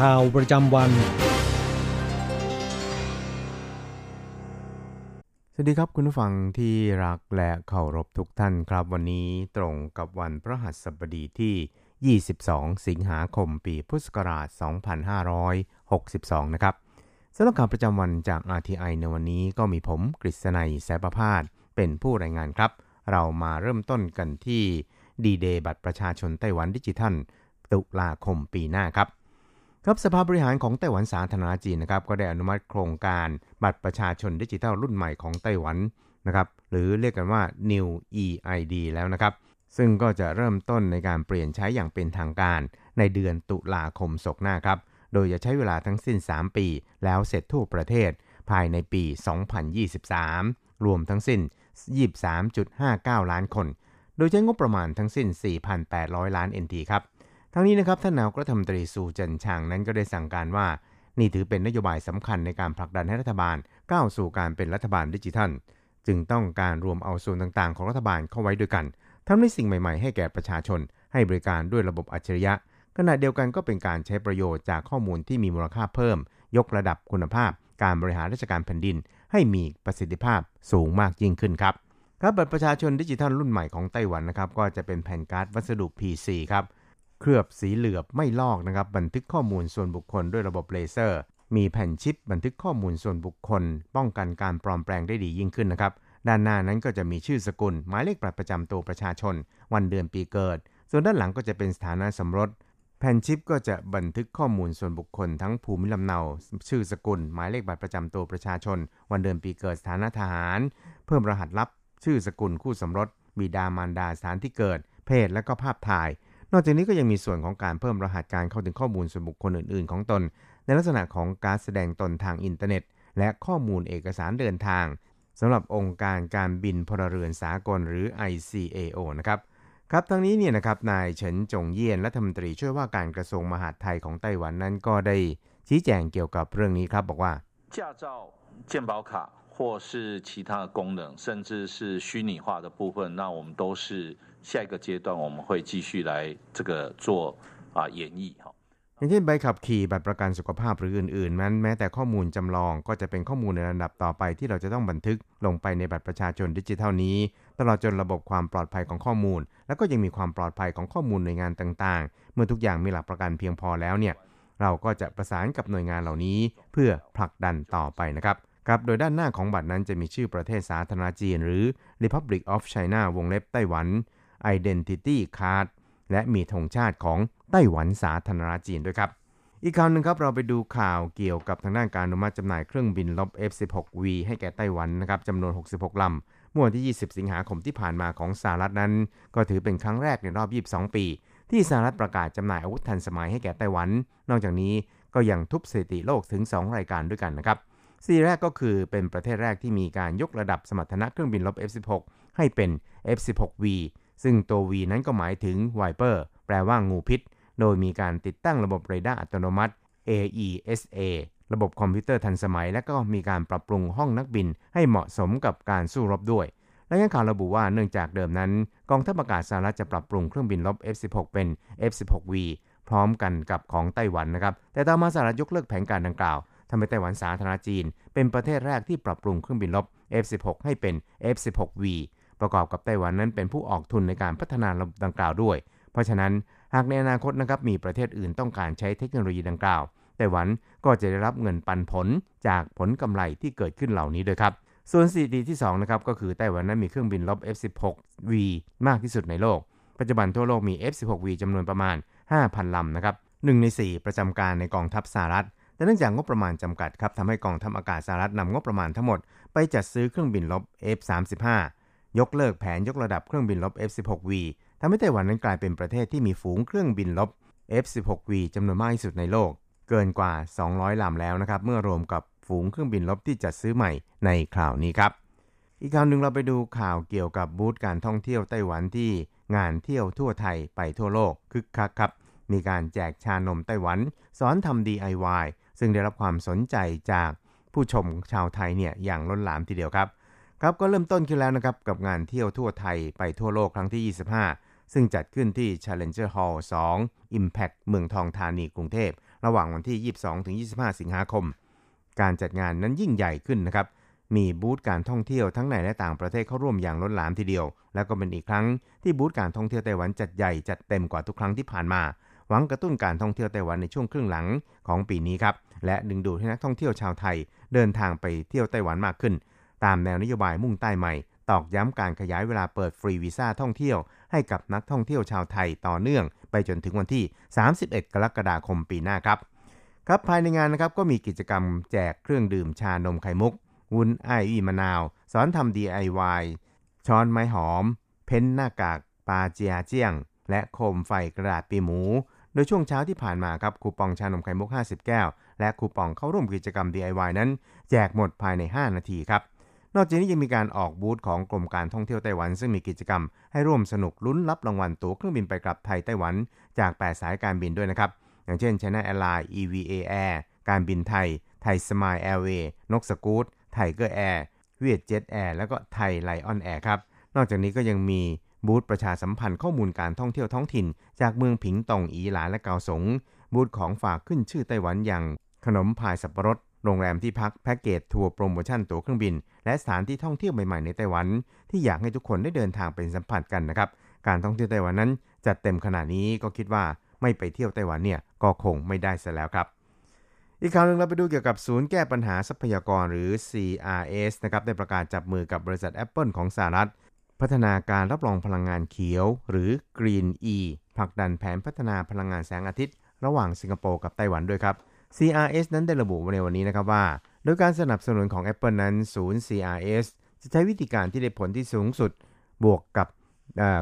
ข่าวประจำวัน สวัสดีครับคุณผู้ฟังที่รักและเคารพทุกท่านครับ วันนี้ตรงกับวันพระหัสบดีที่ 22 สิงหาคมปีพุทธศักราช 2562 นะครับสำหรับข่าวประจำวันจาก RTI ในวันนี้ก็มีผมกฤษณัยแสบพาดเป็นผู้รายงานครับ เรามาเริ่มต้นกันที่ดีเดย์บัตรประชาชนไต้หวันดิจิทัล ตุลาคมปีหน้าครับ ครับสภาบริหารของไต้หวันสาธารณจีนนะครับก็ได้อนุมัติโครงการบัตรประชาชนดิจิทัลรุ่นใหม่ของไต้หวันนะครับหรือเรียกกันว่า New EID แล้วนะครับซึ่งก็จะเริ่มต้นในการเปลี่ยนใช้อย่างเป็นทางการ ในเดือนตุลาคมศกหน้าครับโดยจะใช้เวลาทั้งสิ้น 3 ปี แล้วเสร็จทั่วประเทศภายในปี 2023 รวมทั้งสิ้น 23.59 ล้านคน โดยใช้งบประมาณทั้งสิ้น 4,800 ล้าน NT ครับ ทั้งนี้นะครับท่านนายกรัฐมนตรีซูเจินชางนั้นก็ได้สั่งการว่า นี่ถือเป็นนโยบายสำคัญในการผลักดันให้รัฐบาลก้าวสู่การเป็นรัฐบาลดิจิทัล จึงต้องการรวมเอาส่วนต่างๆ ของรัฐบาลเข้าไว้ด้วยกันทำให้สิ่งใหม่ๆ ให้แก่ประชาชน ให้บริการด้วยระบบอัจฉริยะ ขณะเดียวกันก็เป็นการใช้ประโยชน์จากข้อมูลที่มีมูลค่าเพิ่ม ยกระดับคุณภาพ การบริหารราชการแผ่นดิน ให้มีประสิทธิภาพสูงมากยิ่งขึ้นครับครับบัตรประชาชนดิจิทัลรุ่นใหม่ของไต้หวันนะครับก็จะเป็นแผ่นการ์ดวัสดุ PC ครับ เคลือบสีเหลือบไม่ลอกนะครับบันทึกข้อมูลส่วนบุคคลด้วยระบบเลเซอร์ มีแผ่นชิปบันทึกข้อมูลส่วนบุคคล ป้องกันการปลอมแปลงได้ดียิ่งขึ้นนะครับด้านหน้านั้นก็จะมีชื่อสกุล หมายเลขบัตรประจำตัวประชาชน วันเดือนปีเกิด ส่วนด้านหลังก็จะเป็นสถานะสมรส แผ่นชิปก็จะบันทึกข้อมูลส่วนบุคคล ทั้งภูมิลำเนา ชื่อสกุล หมายเลขบัตรประจำตัวประชาชน วันเดือนปีเกิดสถานะทหาร เพิ่มรหัสลับ ชื่อสกุลคู่สมรสบิดามารดาสถานที่เกิด เพศและก็ภาพถ่าย นอกจากนี้ก็ยังมีส่วนของการเพิ่มรหัสการเข้าถึงข้อมูลส่วนบุคคลอื่น ๆ ของตน ในลักษณะของการแสดงตนทางอินเทอร์เน็ต และข้อมูลเอกสารเดินทางสำหรับองค์การการบินพลเรือนสากลหรือ ICAO นะครับ ครับทั้งนี้เนี่ยนะครับนายเฉินจงเยี่ยนรัฐมนตรีช่วยว่าการกระทรวงมหาดไทยของไต้หวันนั้นก็ได้ชี้แจงเกี่ยวกับเรื่องนี้ครับบอกว่า 驾照、健保卡 或是其他的功能，甚至是虚拟化的部分，那我们都是下一个阶段我们会继续来这个做啊演绎哈。 อย่างเช่นใบขับขี่บัตรประกันสุขภาพหรืออื่นๆ นั้นแม้แต่ข้อมูลจำลองก็จะเป็นข้อมูลในระดับต่อไปที่เราจะต้องบันทึกลงไปในบัตรประชาชนดิจิทัลนี้ ตลอดจนระบบความปลอดภัยของข้อมูล แล้วก็ยังมีความปลอดภัยของข้อมูลหน่วยงานต่างๆ เมื่อทุกอย่างมีหลักประกันเพียงพอแล้วเนี่ยเราก็จะประสานกับหน่วยงานเหล่านี้ เพื่อผลักดันต่อไปนะครับ ครับโดยด้านหน้าของบัตรนั้นจะมีชื่อประเทศสาธารณจีน หรือ Republic of China วงเล็บไต้หวัน Identity Card และมีธงชาติของไต้หวันสาธารณจีนด้วยครับ อีกข่าวหนึ่งครับเราไปดูข่าวเกี่ยวกับทางด้านการอนุมัติจำหน่ายเครื่องบินลบ F16V ให้แก่ไต้หวันนะครับจำนวน 66ลำเมื่อวันที่ 20 สิงหาคมที่ผ่านมาของสหรัฐนั้น ก็ถือเป็นครั้งแรกในรอบ 22 ปี ที่สหรัฐประกาศจำหน่ายอาวุธทันสมัยให้แก่ไต้หวัน นอกจากนี้ก็ยังทุบสถิติโลกถึง 2 รายการด้วยกันนะครับ สิ่งแรกก็คือเป็นประเทศแรกที่มีการยกระดับสมรรถนะเครื่องบินรบ F16 ให้เป็น F16V ซึ่งตัว V นั้นก็หมายถึง Viper แปลว่างูพิษ โดยมีการติดตั้งระบบเรดาร์อัตโนมัติ AESA ระบบคอมพิวเตอร์ทันสมัย และก็มีการปรับปรุงห้องนักบินให้เหมาะสมกับการสู้รบด้วยรายงานข่าวระบุว่าเนื่องจากเดิมนั้น กองทัพอากาศสหรัฐจะปรับปรุงเครื่องบินลบ F16 เป็น F16V พร้อมกันกับของไต้หวันนะครับ แต่ต่อมาสหรัฐยกเลิกแผนการดังกล่าว ทำให้ไต้หวันสาธารณจีน เป็นประเทศแรกที่ปรับปรุงเครื่องบินลบ F16 ให้เป็น F16V ประกอบกับไต้หวันนั้นเป็นผู้ออกทุนในการพัฒนาระบบดังกล่าวด้วย เพราะฉะนั้นหากในอนาคตนะครับมีประเทศอื่นต้องการใช้เทคโนโลยีดังกล่าวไต้หวันก็จะได้รับเงินปันผลจากผลกำไรที่เกิดขึ้นเหล่านี้ด้วยครับส่วนสถิติที่2นะครับก็คือไต้หวันนั้นมีเครื่องบินลบ F16V มากที่สุดในโลก ปัจจุบันทั่วโลกมี F16V จำนวนประมาณ 5,000 ลำนะครับ1ใน 4 ประจำการในกองทัพสหรัฐ แต่เนื่องจากงบประมาณจำกัดครับทำให้กองทัพอากาศสหรัฐนำงบประมาณทั้งหมด ไปจัดซื้อเครื่องบินลบ F35 ยกเลิกแผนยกระดับเครื่องบินลบ F16V ทำให้ไต้หวันนั้นกลายเป็นประเทศที่มีฝูงเครื่องบินลบ F16V จำนวนมากที่สุดในโลก เกินกว่า 200 ลำแล้วนะครับ เมื่อรวมกับฝูงเครื่องบินลบที่จัดซื้อใหม่ในคราวนี้ครับ อีกข่าวหนึ่งเราไปดูข่าวเกี่ยวกับบูธการท่องเที่ยวไต้หวันที่งานเที่ยวทั่วไทยไปทั่วโลกคึกคักครับ มีการแจกชานมไต้หวัน สอนทำ DIY ซึ่งได้รับความสนใจจากผู้ชมชาวไทยเนี่ยอย่างล้นหลามทีเดียวครับ ครับก็เริ่มต้นขึ้นแล้วนะครับกับงานเที่ยวทั่วไทยไปทั่วโลกครั้งที่ 25 ซึ่งจัดขึ้นที่ Challenger Hall 2 Impact เมืองทองธานีกรุงเทพ ระหว่างวันที่ 22-25 สิงหาคม การจัดงานนั้นยิ่งใหญ่ขึ้นนะครับมีบูธการท่องเที่ยวทั้งในและต่างประเทศเข้าร่วมอย่างล้นหลามทีเดียว และก็เป็นอีกครั้งที่บูธการท่องเที่ยวไต้หวันจัดใหญ่จัดเต็มกว่าทุกครั้งที่ผ่านมา หวังกระตุ้นการท่องเที่ยวไต้หวันในช่วงครึ่งหลังของปีนี้ครับ และดึงดูดให้นักท่องเที่ยวชาวไทย เดินทางไปเที่ยวไต้หวันมากขึ้น ตามแนวนโยบายมุ่งใต้ใหม่ ตอกย้ำการขยายเวลาเปิดฟรีวีซ่าท่องเที่ยว ให้กับนักท่องเที่ยวชาวไทยต่อเนื่อง ไปจนถึงวันที่ 31 กรกฎาคมปีหน้าครับครับภายในงานนะครับก็มีกิจกรรมแจกเครื่องดื่มชานมไข่มุก วุ้นไอวีมะนาว สอนทำ DIY ช้อนไม้หอม เพ้นหน้ากากปลาเจียเจียง และโคมไฟกระดาษปีหมู โดยช่วงเช้าที่ผ่านมาครับคูปองชานมไข่มุก 50 แก้ว และคูปองเข้าร่วมกิจกรรม DIY นั้น แจกหมดภายใน 5 นาทีครับนอกจากนี้ยังมีการออกบูธของกรมการท่องเที่ยวไต้หวัน ซึ่งมีกิจกรรม ให้ร่วมสนุกลุ้นรับรางวัลตั๋วเครื่องบินไปกลับไทยไต้หวัน จาก 8 สายการบินด้วยนะครับ อย่างเช่น China Airlines EVA Air การบินไทย Thai Smile Airways NokScoot Tigerair VietJet Air แล้วก็ Thai Lion Air ครับ นอกจากนี้ก็ยังมี บูธประชาสัมพันธ์ข้อมูลการท่องเที่ยวท้องถิ่น จากเมืองผิงตงอีหลาและเกาสง บูธของฝากขึ้นชื่อไต้หวันอย่าง ขนมพายสับปะรด โรงแรมที่พักแพ็กเกจทัวร์โปรโมชั่นตั๋วเครื่องบิน และสถานที่ท่องเที่ยวใหม่ๆในไต้หวัน ที่อยากให้ทุกคนได้เดินทางเป็นสัมผัสกันนะครับ การท่องเที่ยวไต้หวันนั้นจัดเต็มขนาดนี้ก็คิดว่าไม่ไปเที่ยวไต้หวันเนี่ยก็คงไม่ได้ซะแล้วครับอีกข่าวหนึ่งเราไปดูเกี่ยวกับศูนย์แก้ปัญหาทรัพยากรหรือ CRS นะครับได้ประกาศจับมือกับบริษัท Apple ของสหรัฐ พัฒนาการรับรองพลังงานเขียว หรือ Green E ผลักดันแผนพัฒนาพลังงานแสงอาทิตย์ ระหว่างสิงคโปร์กับไต้หวันด้วยครับ CRS นั้นได้ระบุในวันนี้นะครับว่า โดยการสนับสนุนของ Apple นั้นศูนย์ CRS จะใช้วิธีการที่ได้ผลที่สูงสุด บวกกับ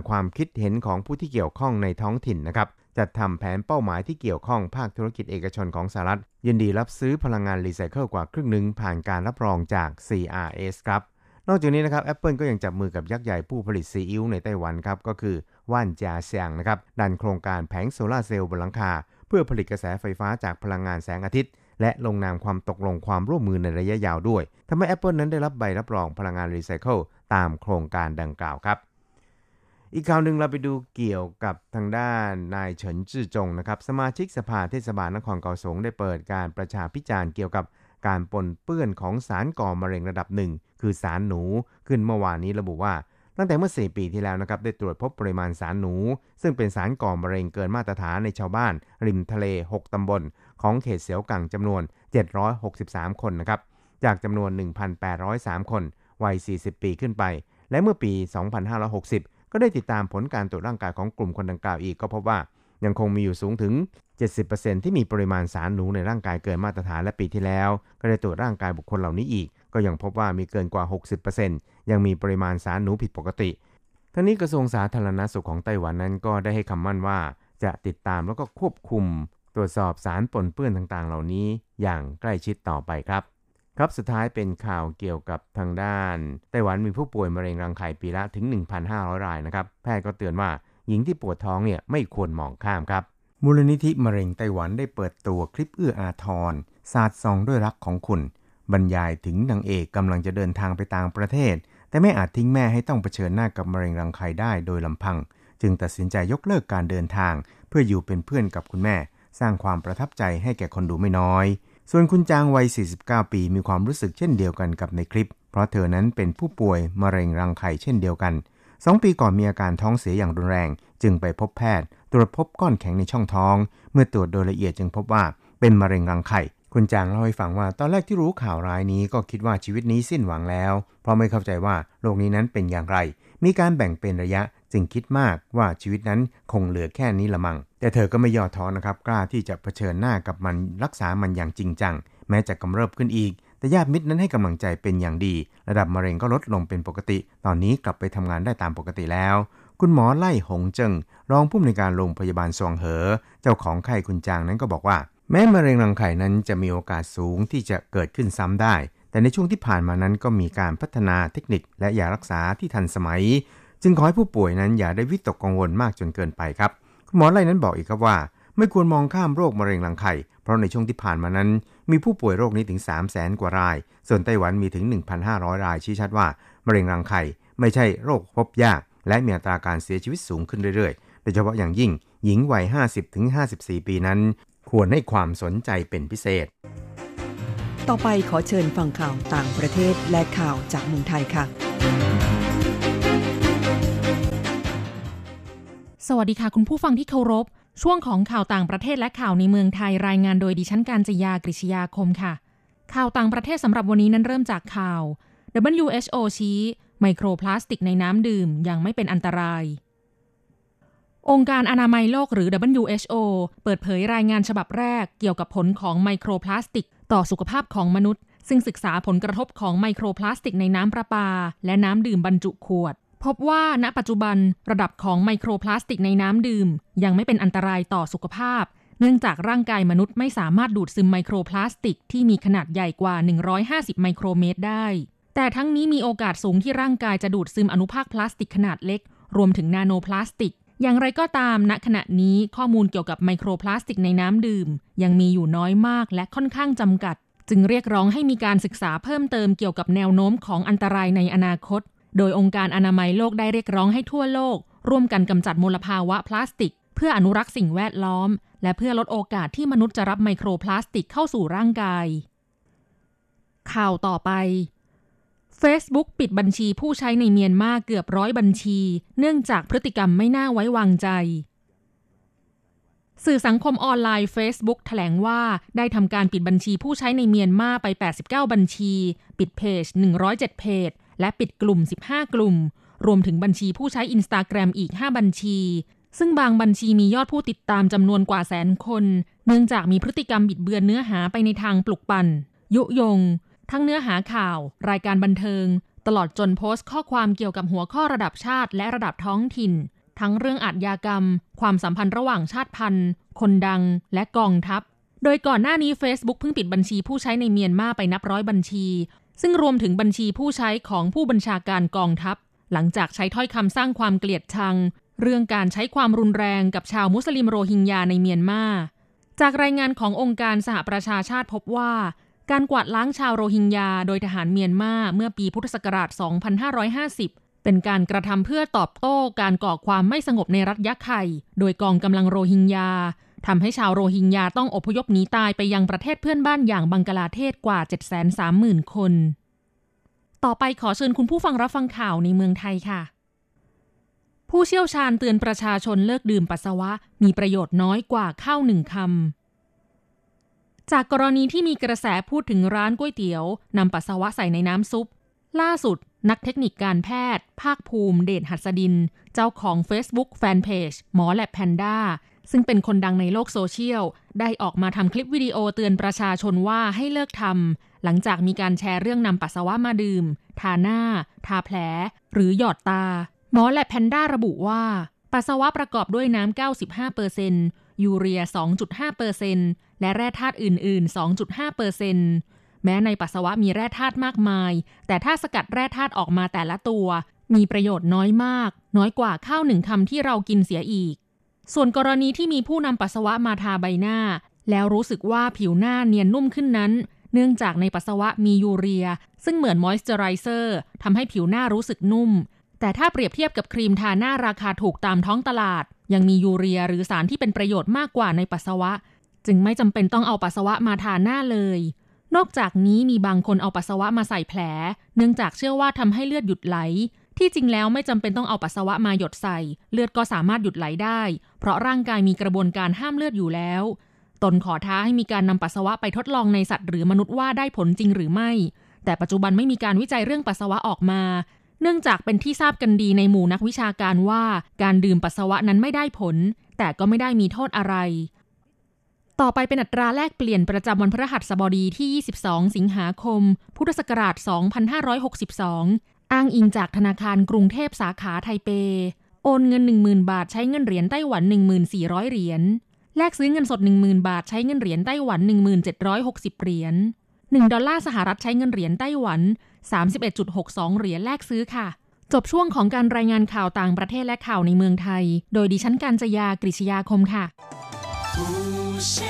ความคิดเห็นของผู้ที่เกี่ยวข้องในท้องถิ่นนะครับจัดทำแผนเป้าหมายที่เกี่ยวข้องภาคธุรกิจเอกชนของสหรัฐยินดีรับซื้อพลังงานรีไซเคิลกว่าครึ่งหนึ่งผ่านการรับรองจาก CRS ครับ นอกจากนี้นะครับ Apple ก็ยังจับมือกับยักษ์ใหญ่ผู้ผลิตซีอิ๊วในไต้หวันครับ ก็คือว่านจาเซียงนะครับ ดันโครงการแผงโซลาร์เซลล์บนหลังคา เพื่อผลิตกระแสไฟฟ้าจากพลังงานแสงอาทิตย์ และลงนามความตกลงความร่วมมือในระยะยาวด้วยทำให้ Apple นั้นได้รับใบรับรองพลังงานรีไซเคิลตามโครงการดังกล่าวครับ อีกข่าวหนึ่งเราไปดูเกี่ยวกับทางด้านนายเฉินจื่อจงนะครับสมาชิกสภาเทศบาลนครเกาสงได้เปิดการประชาพิจารณ์เกี่ยวกับการปนเปื้อนของสารก่อมะเร็งระดับหนึ่ง คือสารหนูขึ้นเมื่อวานนี้ระบุว่า ตั้งแต่เมื่อ 4 ปีที่แล้วนะครับได้ตรวจพบปริมาณสารหนู ซึ่งเป็นสารก่อมะเร็งเกินมาตรฐานในชาวบ้าน ริมทะเล 6 ตำบล ของเขตเสียวกังจำนวน 763 คนนะครับจากจำนวน 1,803 คนวัย 40 ปีขึ้นไป และเมื่อปี 2560 ก็ได้ติดตามผลการตรวจร่างกายของกลุ่มคนดังกล่าวอีกก็พบว่ายังคงมีอยู่สูงถึง 70%ที่มีปริมาณสารหนูในร่างกายเกินมาตรฐานและปีที่แล้ว ก็ได้ตรวจร่างกายบุคคลเหล่านี้อีก ก็ยังพบว่ามีเกินกว่า 60%ยังมีปริมาณสารหนูผิดปกติ ทั้งนี้กระทรวงสาธารณสุขของไต้หวันนั้นก็ได้ให้คำมั่นว่า จะติดตามแล้วก็ควบคุม ตรวจสอบสารปนเปื้อนต่างๆ เหล่านี้อย่างใกล้ชิดต่อไปครับ ครับสุดท้ายเป็นข่าวเกี่ยวกับทางด้าน ไต้หวันมีผู้ป่วยมะเร็งรังไข่ปีละถึง 1,500 รายนะครับ แพทย์ก็เตือนว่าหญิงที่ปวดท้องเนี่ยไม่ควรมองข้ามครับมูลนิธิมะเร็งไต้หวันได้เปิดตัวคลิปเอื้ออาทรศาสตร์ซองด้วยรักของคุณ บรรยายถึงนางเอกกำลังจะเดินทางไปต่างประเทศ แต่ไม่อาจทิ้งแม่ให้ต้องเผชิญหน้ากับมะเร็งรังไข่ได้โดยลำพัง จึงตัดสินใจยกเลิกการเดินทาง เพื่ออยู่เป็นเพื่อนกับคุณแม่ สร้างความประทับใจให้แก่คนดูไม่น้อย ส่วนคุณจางวัย 49 ปีมีความรู้สึกเช่นเดียวกันกับในคลิป เพราะเธอนั้นเป็นผู้ป่วยมะเร็งรังไข่เช่นเดียวกันสองปีก่อนมีอาการท้องเสียอย่างรุนแรง จึงไปพบแพทย์ ตรวจพบก้อนแข็งในช่องท้อง เมื่อตรวจโดยละเอียดจึงพบว่าเป็นมะเร็งรังไข่ คุณจางเล่าให้ฟังว่าตอนแรกที่รู้ข่าวร้ายนี้ก็คิดว่าชีวิตนี้สิ้นหวังแล้ว เพราะไม่เข้าใจว่าโรคนี้นั้นเป็นอย่างไร มีการแบ่งเป็นระยะจึงคิดมากว่าชีวิตนั้นคงเหลือแค่นี้ละมัง แต่เธอก็ไม่ย่อท้อนะครับ กล้าที่จะเผชิญหน้ากับมันรักษามันอย่างจริงจัง แม้จะกำเริบขึ้นอีก แต่ญาติมิตรนั้นให้กำลังใจเป็นอย่างดี ระดับมะเร็งก็ลดลงเป็นปกติ ตอนนี้กลับไปทำงานได้ตามปกติแล้ว คุณหมอไล่หงเจิงรองผู้อำนวยการโรงพยาบาลซวงเหอ เจ้าของไข้คุณจางนั้นก็บอกว่า แม้มะเร็งรังไข่นั้นจะมีโอกาสสูงที่จะเกิดขึ้นซ้ำได้ แต่ในช่วงที่ผ่านมานั้นก็มีการพัฒนาเทคนิคและยารักษาที่ทันสมัย จึงขอให้ผู้ป่วยนั้นอย่าได้วิตกกังวลมากจนเกินไปครับ คุณหมอไล่นั้นบอกอีกครับว่า ไม่ควรมองข้ามโรคมะเร็งรังไข่ เพราะในช่วงที่ผ่านมานั้น มีผู้ป่วยโรคนี้ถึง 3 0 0แสนกว่าราย ส่วนไต้หวันมีถึง 1,500 รายชี้ชัดว่ามะเร็งรังไข่ไม่ใช่โรคพบยาก และมีอัตราการเสียชีวิตสูงขึ้นเรื่อยๆ โดยเฉพาะอย่างยิ่งหญิงวัย 50-54 ปีนั้น ควรให้ความสนใจเป็นพิเศษ ต่อไปขอเชิญฟังข่าวต่างประเทศและข่าวจากเมืองไทยค่ะ สวัสดีค่ะคุณผู้ฟังที่เคารพ ช่วงของข่าวต่างประเทศและข่าวในเมืองไทยรายงานโดยดิฉันการจยากริชยาคมค่ะ ข่าวต่างประเทศสำหรับวันนี้นั้นเริ่มจากข่าว WHO ชี้ไมโครพลาสติกในน้ำดื่มยังไม่เป็นอันตราย องค์การอนามัยโลกหรือ WHO เปิดเผยรายงานฉบับแรกเกี่ยวกับผลของไมโครพลาสติก ต่อสุขภาพของมนุษย์ ซึ่งศึกษาผลกระทบของไมโครพลาสติกในน้ำประปา และน้ำดื่มบรรจุขวด พบว่าณปัจจุบันระดับของไมโครพลาสติกในน้ำดื่ม ยังไม่เป็นอันตรายต่อสุขภาพ เนื่องจากร่างกายมนุษย์ไม่สามารถดูดซึมไมโครพลาสติกที่มีขนาดใหญ่กว่า 150 ไมโครเมตรได้ แต่ทั้งนี้มีโอกาสสูงที่ร่างกายจะดูดซึมอนุภาคพลาสติกขนาดเล็ก รวมถึงนาโนพลาสติก อย่างไรก็ตามณขณะนี้ข้อมูลเกี่ยวกับไมโครพลาสติกในน้ำดื่ม ยังมีอยู่น้อยมากและค่อนข้างจำกัด จึงเรียกร้องให้มีการศึกษาเพิ่มเติมเกี่ยวกับแนวโน้มของอันตรายในอนาคต โดยองค์การอนามัยโลกได้เรียกร้องให้ทั่วโลก ร่วมกันกำจัดมลภาวะพลาสติก เพื่ออนุรักษ์สิ่งแวดล้อม และเพื่อลดโอกาสที่มนุษย์จะรับไมโครพลาสติกเข้าสู่ร่างกาย ข่าวต่อไป Facebook ปิดบัญชีผู้ใช้ในเมียนมาเกือบร้อยบัญชี เนื่องจากพฤติกรรมไม่น่าไว้วางใจ สื่อสังคมออนไลน์ Facebook แถลงว่าได้ทำการปิดบัญชีผู้ใช้ในเมียนมาไป 89 บัญชี ปิดเพจ 107 เพจ และปิดกลุ่ม 15 กลุ่ม รวมถึงบัญชีผู้ใช้ Instagram อีก 5 บัญชี ซึ่งบางบัญชีมียอดผู้ติดตามจำนวนกว่าแสนคน เนื่องจากมีพฤติกรรมบิดเบือนเนื้อหาไปในทางปลุกปั่น ยุยง ทั้งเนื้อหาข่าว รายการบันเทิง ตลอดจนโพสต์ข้อความเกี่ยวกับหัวข้อระดับชาติและระดับท้องถิ่น ทั้งเรื่องอาทยากรรม ความสัมพันธ์ระหว่างชาติพันธุ์ คนดัง และกองทัพ โดยก่อนหน้านี้ Facebook เพิ่งปิดบัญชีผู้ใช้ในเมียนมาไปนับร้อยบัญชี ซึ่งรวมถึงบัญชีผู้ใช้ของผู้บัญชาการกองทัพ หลังจากใช้ถ้อยคำสร้างความเกลียดชัง เรื่องการใช้ความรุนแรงกับชาวมุสลิมโรฮิงญาในเมียนมาจากรายงานขององค์การสหประชาชาติพบว่า การกวาดล้างชาวโรฮิงญาโดยทหารเมียนมาเมื่อปีพุทธศักราช 2550 เป็นการกระทำเพื่อตอบโต้การก่อความไม่สงบในรัฐยะไข่ โดยกองกำลังโรฮิงญาทำให้ชาวโรฮิงญาต้องอพยพหนีตายไปยังประเทศเพื่อนบ้านอย่างบังกลาเทศกว่า 730,000 คน ต่อไปขอเชิญคุณผู้ฟังรับฟังข่าวในเมืองไทยค่ะผู้เชี่ยวชาญเตือนประชาชนเลิกดื่มปัสสาวะ มีประโยชน์น้อยกว่าข้าวหนึ่งคำ จากกรณีที่มีกระแสพูดถึงร้านก๋วยเตี๋ยวนำปัสสาวะใส่ในน้ำซุป ล่าสุด นักเทคนิคการแพทย์ ภาคภูมิ เดชหัสดิน เจ้าของ Facebook แฟนเพจหมอแลบแพนด้าซึ่งเป็นคนดังในโลกโซเชียล ได้ออกมาทำคลิปวิดีโอเตือนประชาชนว่าให้เลิกทำหลังจากมีการแชร์เรื่องนำปัสสาวะมาดื่ม ทาหน้า ทาแผล หรือหยอดตา หมอแลบแพนด้าระบุว่า ปัสสาวะประกอบด้วยน้ำ 95%ยูเรีย 2.5% และแร่ธาตุอื่น ๆ 2.5%แม้ในปัสสาวะมีแร่ธาตุมากมาย แต่ถ้าสกัดแร่ธาตุออกมาแต่ละตัว มีประโยชน์น้อยมาก น้อยกว่าข้าวหนึ่งคำที่เรากินเสียอีก ส่วนกรณีที่มีผู้นำปัสสาวะมาทาใบหน้า แล้วรู้สึกว่าผิวหน้าเนียนนุ่มขึ้นนั้น เนื่องจากในปัสสาวะมียูเรีย ซึ่งเหมือนมอยส์เจอไรเซอร์ทำให้ผิวหน้ารู้สึกนุ่ม แต่ถ้าเปรียบเทียบกับครีมทาหน้าราคาถูกตามท้องตลาด ยังมียูเรียหรือสารที่เป็นประโยชน์มากกว่าในปัสสาวะ จึงไม่จำเป็นต้องเอาปัสสาวะมาทาหน้าเลย นอกจากนี้มีบางคนเอาปัสสาวะมาใส่แผล เนื่องจากเชื่อว่าทำให้เลือดหยุดไหล ที่จริงแล้วไม่จำเป็นต้องเอาปัสสาวะมาหยดใส่ เลือดก็สามารถหยุดไหลได้ เพราะร่างกายมีกระบวนการห้ามเลือดอยู่แล้ว ตนขอท้าให้มีการนำปัสสาวะไปทดลองในสัตว์หรือมนุษย์ว่าได้ผลจริงหรือไม่ แต่ปัจจุบันไม่มีการวิจัยเรื่องปัสสาวะออกมาเนื่องจากเป็นที่ทราบกันดีในหมู่นักวิชาการว่า การดื่มปัสสาวะนั้นไม่ได้ผล แต่ก็ไม่ได้มีโทษอะไร ต่อไปเป็นอัตราแลกเปลี่ยนประจำวันพฤหัสบดีที่ 22 สิงหาคม พุทธศักราช 2562 อ้างอิงจากธนาคารกรุงเทพสาขาไทเป โอนเงิน 10,000 บาทใช้เงินเหรียญไต้หวัน 1400 เหรียญ แลกซื้อเงินสด 10,000 บาทใช้เงินเหรียญไต้หวัน 1760 เหรียญ 1 ดอลลาร์สหรัฐใช้เงินเหรียญไต้หวัน 31.62 เหรียญแลกซื้อค่ะ จบช่วงของการรายงานข่าวต่างประเทศและข่าวในเมืองไทย โดยดิฉันการจยากริชยาคมค่ะ无限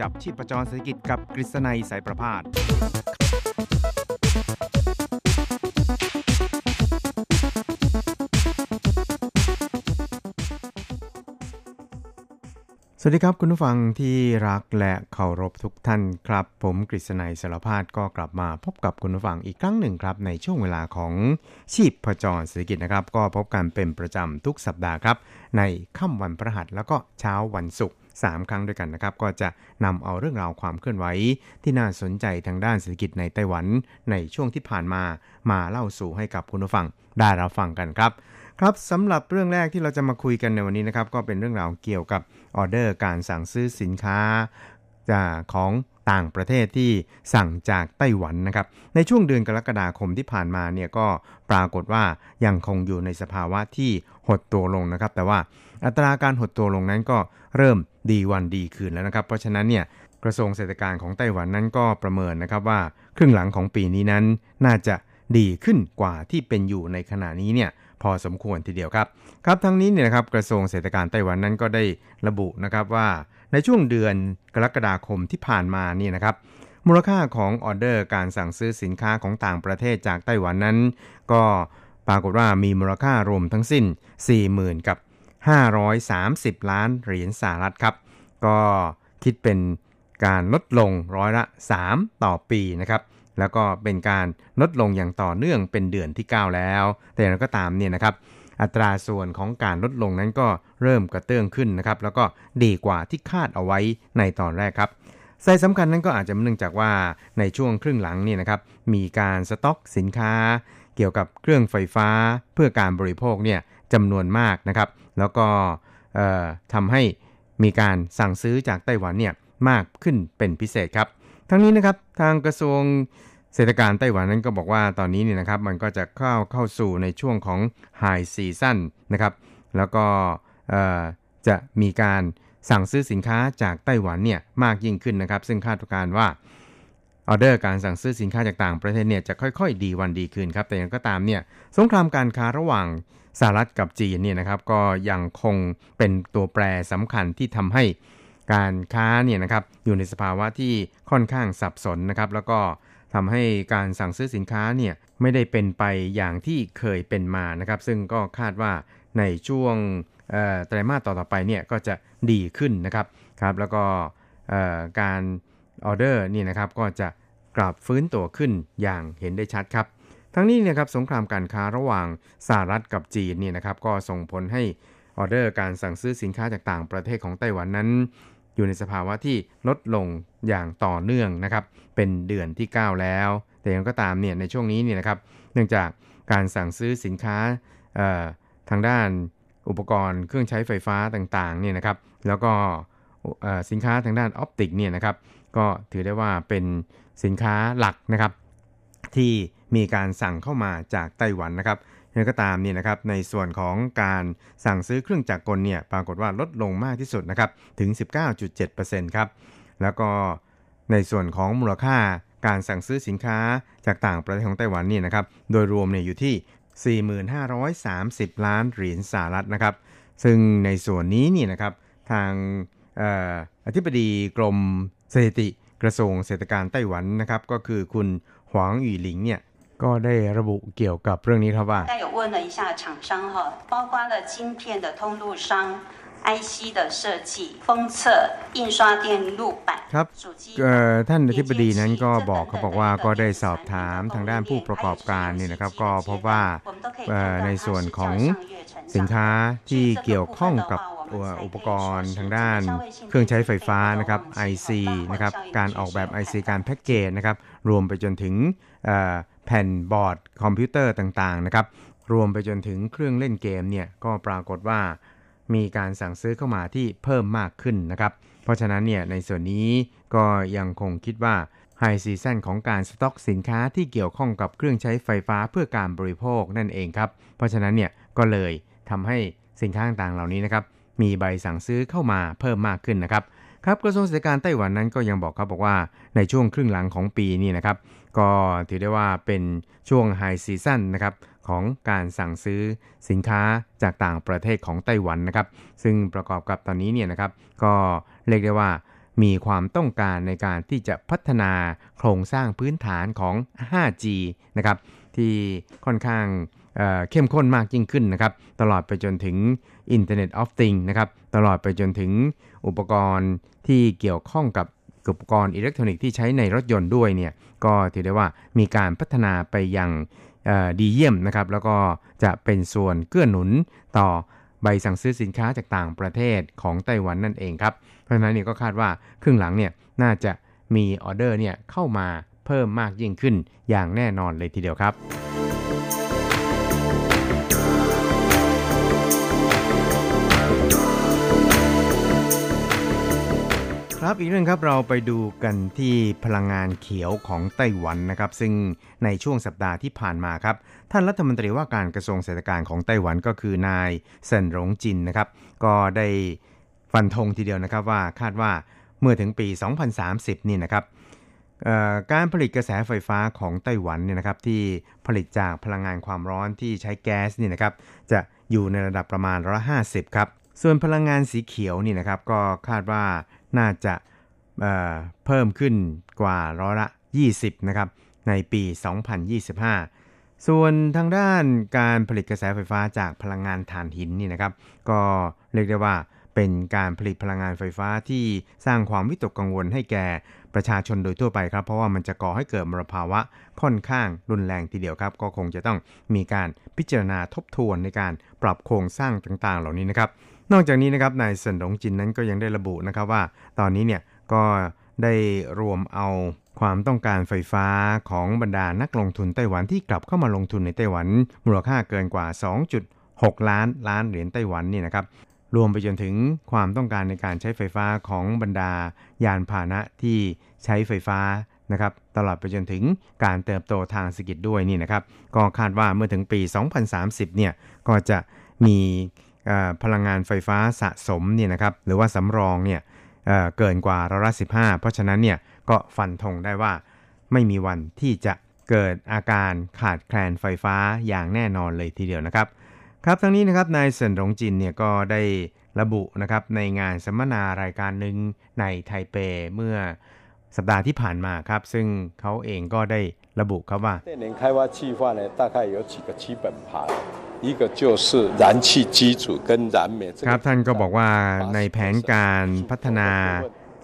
จับชีพจรเศรษฐกิจกับกฤษณัยสายประพาสสวัสดีครับคุณผู้ฟังที่รักและเคารพทุกท่านครับ ผมกฤษณัยสารพาดก็กลับมาพบกับคุณผู้ฟังอีกครั้งหนึ่งครับ ในช่วงเวลาของชีพประจรเศรษฐกิจนะครับ ก็พบกันเป็นประจำทุกสัปดาห์ครับ ในค่ำวันพฤหัสแล้วก็เช้าวันศุกร์ สามครั้งด้วยกันนะครับ ก็จะนำเอาเรื่องราวความเคลื่อนไหวที่น่าสนใจทางด้านเศรษฐกิจในไต้หวันในช่วงที่ผ่านมามาเล่าสู่ให้กับคุณผู้ฟังได้รับฟังกันครับครับสำหรับเรื่องแรกที่เราจะมาคุยกันในวันนี้นะครับ ก็เป็นเรื่องราวเกี่ยวกับออเดอร์การสั่งซื้อสินค้าจากของต่างประเทศที่สั่งจากไต้หวันนะครับ ในช่วงเดือนกรกฎาคมที่ผ่านมาเนี่ยก็ปรากฏว่ายังคงอยู่ในสภาวะที่หดตัวลงนะครับ แต่ว่า อัตราการหดตัวลงนั้นก็เริ่มดีวันดีคืนแล้วนะครับ เพราะฉะนั้นเนี่ยกระทรวงเศรษฐการของไต้หวันนั้นก็ประเมินนะครับว่าครึ่งหลังของปีนี้นั้นน่าจะดีขึ้นกว่าที่เป็นอยู่ในขณะนี้เนี่ยพอสมควรทีเดียวครับครับทั้งนี้เนี่ยนะครับกระทรวงเศรษฐการไต้หวันนั้นก็ได้ระบุนะครับว่าในช่วงเดือนกรกฎาคมที่ผ่านมานี่นะครับมูลค่าของออเดอร์การสั่งซื้อสินค้าของต่างประเทศจากไต้หวันนั้น ก็ปรากฏว่ามีมูลค่ารวมทั้งสิ้น 40,000 กับ 530 ล้านเหรียญสหรัฐครับ ก็คิดเป็นการลดลงร้อยละ 3 ต่อปีนะครับ แล้วก็เป็นการลดลงอย่างต่อเนื่องเป็นเดือนที่ 9 แล้ว แต่อย่างไรก็ตามเนี่ยนะครับ อัตราส่วนของการลดลงนั้นก็เริ่มกระเตื้องขึ้นนะครับ แล้วก็ดีกว่าที่คาดเอาไว้ในตอนแรกครับสาเหตุสำคัญนั้นก็อาจจะเนื่องจากว่าในช่วงครึ่งหลังนี่นะครับ มีการสต็อกสินค้า เกี่ยวกับเครื่องไฟฟ้าเพื่อการบริโภคเนี่ยจำนวนมากนะครับ แล้วก็ทำให้มีการสั่งซื้อจากไต้หวันเนี่ยมากขึ้นเป็นพิเศษครับ ทั้งนี้นะครับทางกระทรวงเศรษฐการไต้หวันนั้นก็บอกว่าตอนนี้เนี่ยนะครับมันก็จะเข้าเข้าสู่ในช่วงของไฮซีซั่นนะครับแล้วก็จะมีการสั่งซื้อสินค้าจากไต้หวันเนี่ยมากยิ่งขึ้นนะครับ ซึ่งคาดการณ์ว่า ออเดอร์การสั่งซื้อสินค้าจากต่างประเทศเนี่ยจะค่อยๆ ดีวันดีคืนครับ แต่อย่างก็ตามเนี่ยสงครามการค้าระหว่างสหรัฐกับจีนเนี่ยนะครับก็ยังคงเป็นตัวแปรสำคัญที่ทำให้การค้าเนี่ยนะครับอยู่ในสภาวะที่ค่อนข้างสับสนนะครับ แล้วก็ทำให้การสั่งซื้อสินค้าเนี่ยไม่ได้เป็นไปอย่างที่เคยเป็นมานะครับ ซึ่งก็คาดว่าในช่วงไตรมาสต่อๆไปเนี่ยก็จะดีขึ้นนะครับครับ แล้วก็การออเดอร์นี่นะครับก็จะ กลับฟื้นตัวขึ้นอย่างเห็นได้ชัดครับ ทั้งนี้เนยครับสงครามการค้าระหว่างสหรัฐกับจีนเนี่ยนะครับก็ส่งผลให้ออเดอร์การสั่งซื้อสินค้าจากต่างประเทศของไต้หวันนั้น อยู่ในสภาวะที่ลดลงอย่างต่อเนื่องนะครับเป็นเดือนที่ 9 แล้ว แต่ยังก็ตามเนี่ยในช่วงนี้เนี่ยนะครับเนื่องจากการสั่งซื้อสินค้าทางด้านอุปกรณ์เครื่องใช้ไฟฟ้าต่างๆเนี่ยนะครับแล้วก็สินค้าทางด้านออปติกเนี่ยนะครับ ก็ถือได้ว่าเป็นสินค้าหลักนะครับ ที่มีการสั่งเข้ามาจากไต้หวันนะครับย่างก็ตามนี่นะครับในส่วนของการสั่งซื้อเครื่องจักรกลเนี่ยปรากฏว่าลดลงมากที่สุดนะครับถึง 19.7%ครับแล้วก็ในส่วนของมูลค่าการสั่งซื้อสินค้าจากต่างประเทศของไต้หวันนี่นะครับโดยรวมเนี่ยอยู่ที่ 4530 ล้านเหรียญสหรัฐนะครับ ซึ่งในส่วนนี้นี่นะครับทางออธิบดีกรม สถิติกระทรวงเศรษฐการไต้หวันนะครับ ก็คือคุณหวางหยู่หลิงเนี่ยก็ได้ระบุเกี่ยวกับเรื่องนี้ครับว่า有问了一下厂商哈，包括了晶片的通路商。IC 的设计、封测、印刷电路板 ครับท่านอธิบดีนั้นก็บอกเขาบอกว่าก็ได้สอบถามทางด้านผู้ประกอบการนี่นะครับ ก็พบว่าในส่วนของสินค้าที่เกี่ยวข้องกับ อุปกรณ์ทางด้าน เครื่องใช้ไฟฟ้านะครับ IC นะครับการออกแบบ IC การแพ็กเกจนะครับรวมไปจนถึงแผ่นบอร์ดคอมพิวเตอร์ต่างๆนะครับรวมไปจนถึงเครื่องเล่นเกมเนี่ยก็ปรากฏว่ามีการสั่งซื้อเข้ามาที่เพิ่มมากขึ้นนะครับ เพราะฉะนั้นเนี่ยในส่วนนี้ก็ยังคงคิดว่า high season ของการสต็อกสินค้าที่เกี่ยวข้องกับเครื่องใช้ไฟฟ้าเพื่อการบริโภคนั่นเองครับ เพราะฉะนั้นเนี่ยก็เลยทำให้สินค้าต่างๆเหล่านี้นะครับ มีใบสั่งซื้อเข้ามาเพิ่มมากขึ้นนะครับครับกระทรวงเศรษฐการไต้หวันนั้นก็ยังบอกครับบอกว่าในช่วงครึ่งหลังของปีนี้นะครับก็ถือได้ว่าเป็นช่วงไฮซีซั่นนะครับของการสั่งซื้อสินค้าจากต่างประเทศของไต้หวันนะครับ ซึ่งประกอบกับตอนนี้เนี่ยนะครับ ก็เรียกได้ว่ามีความต้องการในการที่จะพัฒนาโครงสร้างพื้นฐานของ 5G นะครับที่ค่อนข้าง เข้มข้นมากยิ่งขึ้นนะครับ ตลอดไปจนถึง Internet of Things นะครับ ตลอดไปจนถึงอุปกรณ์ที่เกี่ยวข้องกับอุปกรณ์อิเล็กทรอนิกส์ที่ใช้ในรถยนต์ด้วยเนี่ย ก็ถือได้ว่ามีการพัฒนาไปอยังดีเยี่ยมนะครับ แล้วก็จะเป็นส่วนเกื้อหนุนต่อใบสั่งซื้อสินค้าจากต่างประเทศของไต้หวันนั่นเองครับ เพราะฉะนั้นเนี่ยก็คาดว่าครึ่งหลังเนี่ยน่าจะมีออเดอร์เนี่ยเข้ามาเพิ่มมากยิ่งขึ้นอย่างแน่นอนเลยทีเดียวครับ ครับอีกเรื่องครับเราไปดูกันที่พลังงานเขียวของไต้หวันนะครับ ซึ่งในช่วงสัปดาห์ที่ผ่านมาครับ ท่านรัฐมนตรีว่าการกระทรวงเศรษฐการของไต้หวันก็คือนายเซินหลงจินนะครับ ก็ได้ฟันธงทีเดียวนะครับว่าคาดว่าเมื่อถึงปี 2030 นี่นะครับการผลิตกระแสไฟฟ้าของไต้หวันเนี่ยนะครับที่ผลิตจากพลังงานความร้อนที่ใช้แก๊สนี่นะครับจะอยู่ในระดับประมาณร้อยห้าสิบครับส่วนพลังงานสีเขียวนี่นะครับก็คาดว่า น่าจะเเพิ่มขึ้นกว่าร้อยละ 20 นะครับ ในปี 2025 ส่วนทางด้านการผลิตกระแสไฟฟ้าจากพลังงานถ่านหินนี่นะครับ ก็เรียกได้ว่าเป็นการผลิตพลังงานไฟฟ้าที่สร้างความวิตกกังวลให้แก่ประชาชนโดยทั่วไปครับ เพราะว่ามันจะก่อให้เกิดมลภาวะค่อนข้างรุนแรงทีเดียวครับ ก็คงจะต้องมีการพิจารณาทบทวนในการปรับโครงสร้างต่างๆ เหล่านี้นะครับ นอกจากนี้นะครับนายเซินหลงจินนั้นก็ยังได้ระบุนะครับว่า ตอนนี้เนี่ยก็ได้รวมเอาความต้องการไฟฟ้าของบรรดานักลงทุนไต้หวันที่กลับเข้ามาลงทุนในไต้หวัน มูลค่าเกินกว่า 2.6 ล้านล้านเหรียญไต้หวันนี่นะครับรวมไปจนถึงความต้องการในการใช้ไฟฟ้าของบรรดายานพาหนะที่ใช้ไฟฟ้านะครับตลอดไปจนถึงการเติบโตทางเศรษฐกิจด้วยนี่นะครับ ก็คาดว่าเมื่อถึงปี 2030 เนี่ยก็จะมี พลังงานไฟฟ้าสะสมเนี่ยนะครับหรือว่าสำรองเนี่ยเเกินกว่าร้อยละสิเพราะฉะนั้นเนี่ยก็ฟันธงได้ว่า ไม่มีวันที่จะเกิดอาการขาดแคลนไฟฟ้าอย่างแน่นอนเลยทีเดียวนะครับ ครับทั้งนี้นะครับนายเซินหลงจินเนี่ยก็ได้ระบุนะครับในงานสัมมนารายการหนึ่งในไทเปเมื่อสัปดาห์ที่ผ่านมาครับ ซึ่งเขาเองก็ได้ระบุครับว่า ครับท่านก็บอกว่าในแผนการพัฒนา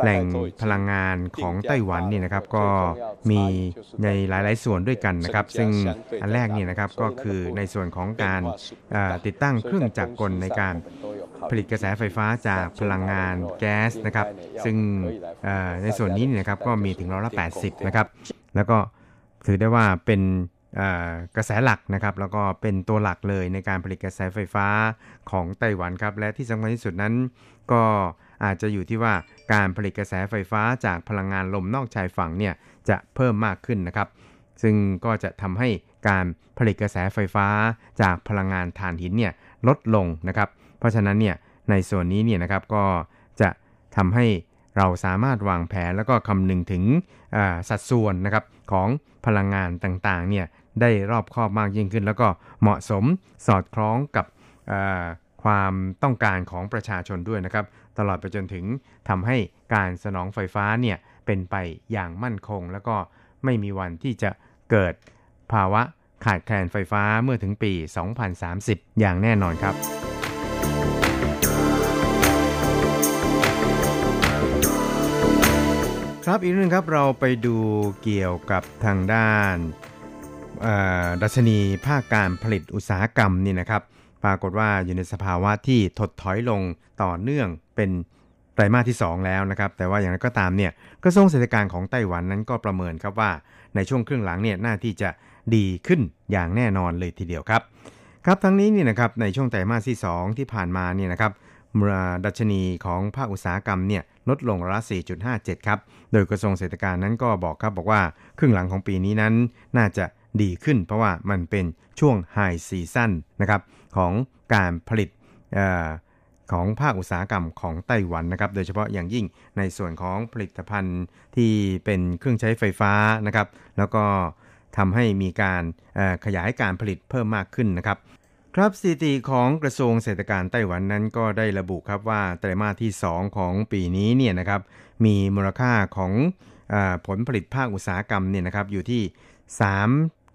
แหล่งพลังงานของไต้หวันนี่นะครับก็มีในหลายๆ ส่วนด้วยกันนะครับ ซึ่งอันแรกนี่นะครับก็คือในส่วนของการติดตั้งเครื่องจักรกลในการผลิตกระแสไฟฟ้าจากพลังงานแก๊สนะครับ ซึ่งในส่วนนี้นะครับก็มีถึงร้อยละแปดสิบนะครับ แล้วก็ถือได้ว่าเป็น กระแสหลักนะครับแล้วก็เป็นตัวหลักเลยในการผลิตกระแสไฟฟ้าของไต้หวันครับและที่สำคัญที่สุดนั้น ก็อาจจะอยู่ที่ว่าการผลิตกระแสไฟฟ้าจากพลังงานลมนอกชายฝั่งเนี่ยจะเพิ่มมากขึ้นนะครับ ซึ่งก็จะทำให้การผลิตกระแสไฟฟ้าจากพลังงานถ่านหินเนี่ยลดลงนะครับ เพราะฉะนั้นเนี่ยในส่วนนี้เนี่ยนะครับก็จะทำให้เราสามารถวางแผนแล้วก็คำนึงถึงสัดส่วนนะครับของพลังงานต่างๆเนี่ย ได้รอบคอบมากยิ่งขึ้น แล้วก็เหมาะสมสอดคล้องกับความต้องการของประชาชนด้วยนะครับ ตลอดไปจนถึงทำให้การสนองไฟฟ้าเนี่ยเป็นไปอย่างมั่นคง แล้วก็ไม่มีวันที่จะเกิดภาวะขาดแคลนไฟฟ้าเมื่อถึงปี 2030 อย่างแน่นอนครับ ครับอีกเรื่องครับเราไปดูเกี่ยวกับทางด้าน ดัชนีภาคการผลิตอุตสาหกรรมนี่นะครับ ปรากฏว่าอยู่ในสภาวะที่ถดถอยลงต่อเนื่องเป็นไตรมาสที่ 2 แล้วนะครับ แต่ว่าอย่างไรก็ตามเนี่ยกระทรวงเศรษฐกิจของไต้หวันนั้นก็ประเมินครับว่าในช่วงครึ่งหลังเนี่ยน่าที่จะดีขึ้นอย่างแน่นอนเลยทีเดียวครับ ครับทั้งนี้นี่นะครับในช่วงไตรมาสที่ 2 ที่ผ่านมาเนี่ยนะครับดัชนีของภาคอุตสาหกรรมเนี่ยลดลงร้อย4.57 ครับ โดยกระทรวงเศรษฐกิจนั้นก็บอกครับบอกว่าครึ่งหลังของปีนี้นั้นน่าจะ ดีขึ้น เพราะว่ามันเป็นช่วงไฮซีซั่นนะครับของการผลิตอของภาคอุตสาหกรรมของไต้หวันนะครับ โดยเฉพาะอย่างยิ่งในส่วนของผลิตภัณฑ์ที่เป็นเครื่องใช้ไฟฟ้านะครับ แล้วก็ทำให้มีการขยายการผลิตเพิ่มมากขึ้นนะครับ ครับสถิติของกระทรวงเศรษฐกิจไต้หวันนั้นก็ได้ระบุครับว่าไตรมาสที่ 2 ของปีนี้เนี่ยนะครับ มีมูลค่าของอผลผลิตภาคอุตสาหกรรมเนี่ยนะครับอยู่ที่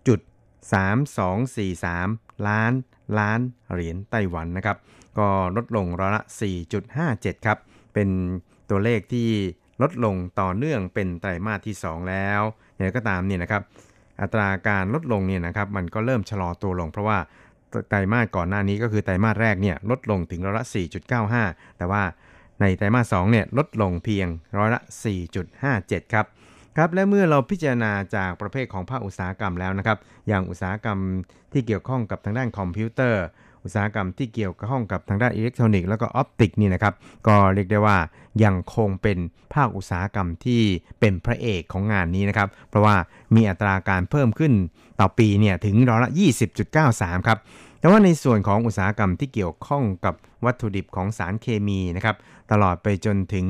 3.3243 ล้านล้านเหรียญไต้หวันนะครับ ก็ลดลงร้อยละ 4.57 ครับ เป็นตัวเลขที่ลดลงต่อเนื่องเป็นไตรมาสที่ 2 แล้วอย่างไรก็ตามเนี่ยนะครับ อัตราการลดลงเนี่ยนะครับ มันก็เริ่มชะลอตัวลง เพราะว่าไตรมาสก่อนหน้านี้ก็คือไตรมาสแรกเนี่ยลดลงถึงร้อยละ 4.95 แต่ว่าในไตรมาส2เนี่ยลดลงเพียงร้อยละ 4.57 ครับ ครับและเมื่อเราพิจารณาจากประเภทของภาคอุตสาหกรรมแล้วนะครับ อย่างอุตสาหกรรมที่เกี่ยวข้องกับทางด้านคอมพิวเตอร์ อุตสาหกรรมที่เกี่ยวข้องกับทางด้านอิเล็กทรอนิกส์แล้วก็ optic นี่นะครับ ก็เรียกได้ว่ายังคงเป็นภาคอุตสาหกรรมที่เป็นพระเอกของงานนี้นะครับ เพราะว่ามีอัตราการเพิ่มขึ้นต่อปีเนี่ยถึงร้อยละ 20.93 ครับแต่ว่าในส่วนของอุตสาหกรรมที่เกี่ยวข้องกับวัตถุดิบของสารเคมีนะครับ ตลอดไปจนถึง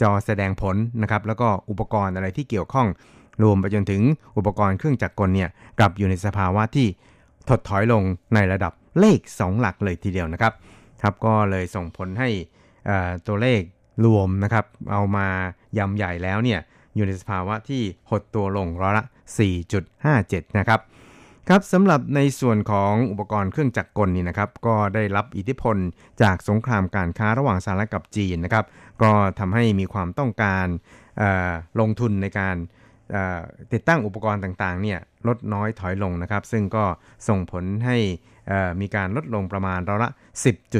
จอแสดงผลนะครับแล้วก็อุปกรณ์อะไรที่เกี่ยวข้อง รวมไปจนถึงอุปกรณ์เครื่องจักรกลเนี่ยกลับอยู่ในสภาวะที่ถดถอยลงในระดับเลข 2 หลักเลยทีเดียวนะครับครับก็เลยส่งผลให้ตัวเลขรวมนะครับเอามายำใหญ่แล้วเนี่ยอยู่ในสภาวะที่หดตัวลงร้อยละ 4.57 นะครับ ครับสำหรับในส่วนของอุปกรณ์เครื่องจักรกลนี่นะครับ ก็ได้รับอิทธิพลจากสงครามการค้าระหว่างสหรัฐกับจีนนะครับ ก็ทำให้มีความต้องการลงทุนในการติดตั้งอุปกรณ์ต่างๆเนี่ยลดน้อยถอยลงนะครับ ซึ่งก็ส่งผลให้มีการลดลงประมาณราละ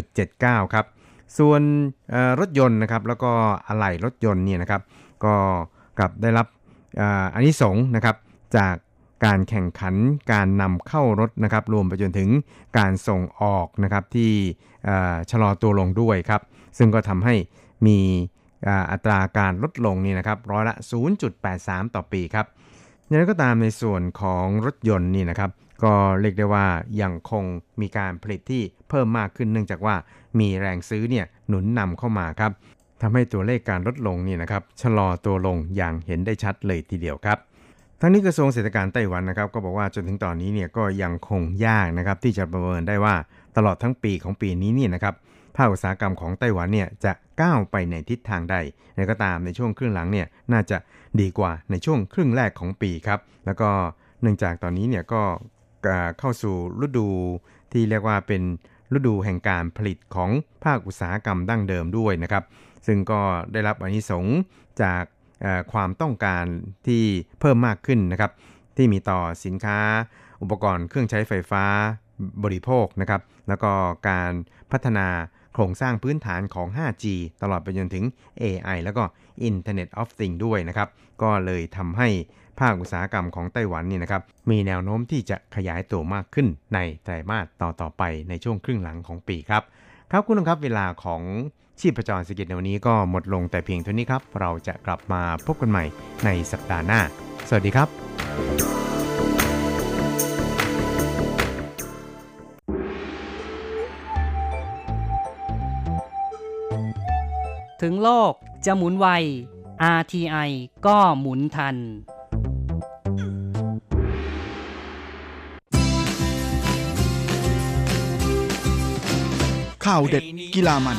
10.79 ครับ ส่วนรถยนต์นะครับแล้วก็อะไหล่รถยนต์เนี่ยนะครับ ก็กลับได้รับอันนี้สงนะครับจาก การแข่งขันการนำเข้ารถนะครับรวมไปจนถึงการส่งออกนะครับที่ชะลอตัวลงด้วยครับ ซึ่งก็ทำให้มีอัตราการลดลงนี่นะครับร้อยละ 0.83 ต่อปีครับอย่างไรก็ตามในส่วนของรถยนต์นี่นะครับ ก็เรียกได้ว่ายังคงมีการผลิตที่เพิ่มมากขึ้นเนื่องจากว่ามีแรงซื้อเนี่ยหนุนนำเข้ามาครับทำให้ตัวเลขการลดลงนี่นะครับชะลอตัวลงอย่างเห็นได้ชัดเลยทีเดียวครับ ทั้งนี้กระทรวงเศรษฐกิจไต้หวันนะครับก็บอกว่าจนถึงตอนนี้เนี่ยก็ยังคงยากนะครับที่จะประเมินได้ว่าตลอดทั้งปีของปีนี้นี่นะครับภาคอุตสาหกรรมของไต้หวันเนี่ยจะก้าวไปในทิศทางใดในก็ตามในช่วงครึ่งหลังเนี่ยน่าจะดีกว่าในช่วงครึ่งแรกของปีครับแล้วก็เนื่องจากตอนนี้เนี่ยก็เข้าสู่ฤดูที่เรียกว่าเป็นฤดูแห่งการผลิตของภาคอุตสาหกรรมดั้งเดิมด้วยนะครับ ซึ่งก็ได้รับอนิสงจาก ความต้องการที่เพิ่มมากขึ้นนะครับ ที่มีต่อสินค้า อุปกรณ์เครื่องใช้ไฟฟ้าบริโภคนะครับ แล้วก็การพัฒนาโครงสร้างพื้นฐานของ 5G ตลอดไปจนถึง AI แล้วก็ Internet of Things ด้วยนะครับ ก็เลยทำให้ภาคอุตสาหกรรมของไต้หวันนี่นะครับ มีแนวโน้มที่จะขยายตัวมากขึ้นในไตรมาสต่อต่อไปในช่วงครึ่งหลังของปีครับ ครับคุณผู้ชมครับเวลาของ ชีพจรสกิจในวันนี้ก็หมดลงแต่เพียงเท่านี้ครับ เราจะกลับมาพบกันใหม่ในสัปดาห์หน้า สวัสดีครับ ถึงโลกจะหมุนไว RTI ก็หมุนทันข่าวเด็ดกีฬามัน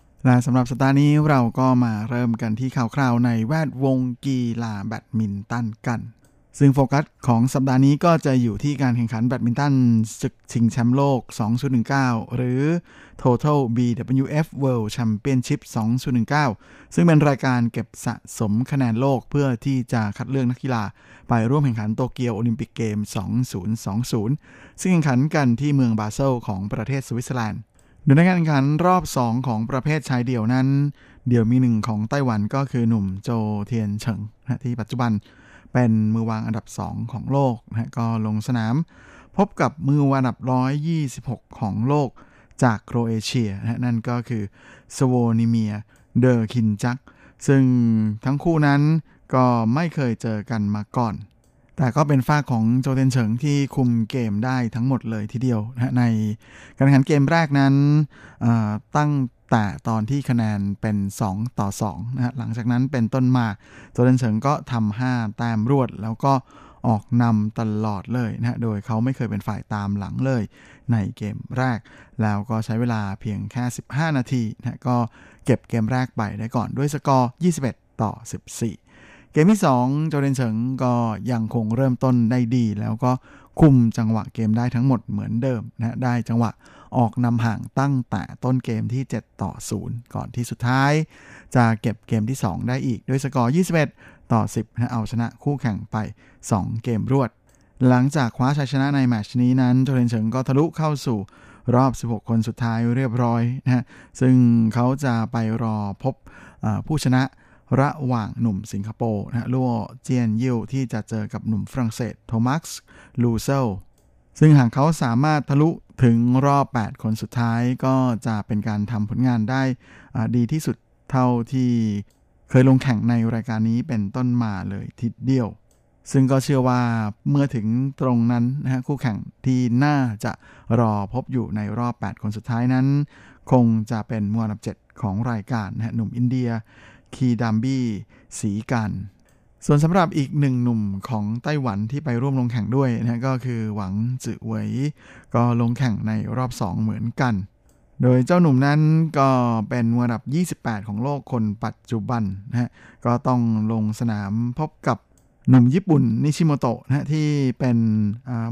และสำหรับสัปดาห์นี้เราก็มาเริ่มกันที่ข่าวคราวในแวดวงกีฬาแบดมินตันกัน ซึ่งโฟกัสของสัปดาห์นี้ก็จะอยู่ที่การแข่งขันแบดมินตันศึกชิงแชมป์โลก 2019 หรือ Total BWF World Championship 2019 ซึ่งเป็นรายการเก็บสะสมคะแนนโลกเพื่อที่จะคัดเลือกนักกีฬา ไปร่วมแข่งขันโตเกียวโอลิมปิกเกม 2020 ซึ่งแข่งขันกันที่เมืองบาเซลของประเทศสวิตเซอร์แลนด์ โดยในการแข่งขันรอบ 2 ของประเภทชายเดี่ยวนั้น เดี่ยวมือหนึ่งของไต้หวันก็คือหนุ่มโจวเทียนเฉิงนะที่ปัจจุบันเป็นมือวางอันดับ 2 ของโลกนะก็ลงสนาม พบกับมือวางอันดับ 126 ของโลกจากโครเอเชียนะนั่นก็คือสโวนิเมียเดอร์คินจัก ซึ่งทั้งคู่นั้นก็ไม่เคยเจอกันมาก่อน แต่ก็เป็นฝ่ายของโจวเทียนเฉิงที่คุมเกมได้ทั้งหมดเลยทีเดียวนะในการแข่งขันเกมแรกนั้นตั้งแต่ตอนที่คะแนนเป็น 2 ต่อ2นะฮะหลังจากนั้นเป็นต้นมาโจวเทียนเฉิงก็ทำ5แต้มรวด แล้วก็ออกนำตลอดเลยนะโดยเขาไม่เคยเป็นฝ่ายตามหลังเลยในเกมแรก แล้วก็ใช้เวลาเพียงแค่ 15 นาทีนะก็เก็บเกมแรกไปได้ก่อนด้วยสกอร์ 21 ต่อ 14 เกมที่ 2 โจเดนเฉิงก็ยังคงเริ่มต้นได้ดี แล้วก็คุมจังหวะเกมได้ทั้งหมดเหมือนเดิมนะได้จังหวะออกนำห่างตั้งแต่ต้นเกมที่ 7 ต่อ 0 ก่อนที่สุดท้าย จะเก็บเกมที่ 2 ได้อีกด้วยสกอร์ 21 ต่อ 10นะเอาชนะคู่แข่งไป 2 เกมรวด หลังจากคว้าชัยชนะในแมชนี้นั้นโจเรนเฉิงก็ทะลุเข้าสู่รอบ 16 คนสุดท้ายเรียบร้อยนะฮะซึ่งเขาจะไปรอพบผู้ชนะ ระหว่างหนุ่มสิงคโปร์นะลัวเจียนยิวที่จะเจอกับหนุ่มฝรั่งเศสโทมัสลูเซลซึ่งหากเขาสามารถทะลุถึงรอบ 8 คนสุดท้ายก็จะเป็นการทำผลงานได้ดีที่สุดเท่าที่เคยลงแข่งในรายการนี้เป็นต้นมาเลยทีเดียว ซึ่งก็เชื่อว่าเมื่อถึงตรงนั้นนะฮะคู่แข่งที่น่าจะรอพบอยู่ในรอบ 8 คนสุดท้ายนั้น คงจะเป็นมวลอันดับ 7 ของรายการนะฮะหนุ่มอินเดีย คีดัมบี้สีกัน ส่วนสำหรับอีกหนึ่งหนุ่มของไต้หวันที่ไปร่วมลงแข่งด้วยนะก็คือหวังจือเหวยก็ลงแข่งในรอบ 2 เหมือนกัน โดยเจ้าหนุ่มนั้นก็เป็นมืออันดับ 28 ของโลกคนปัจจุบันนะฮะก็ต้องลงสนามพบกับหนุ่มญี่ปุ่นนิชิโมโตะนะฮะที่เป็น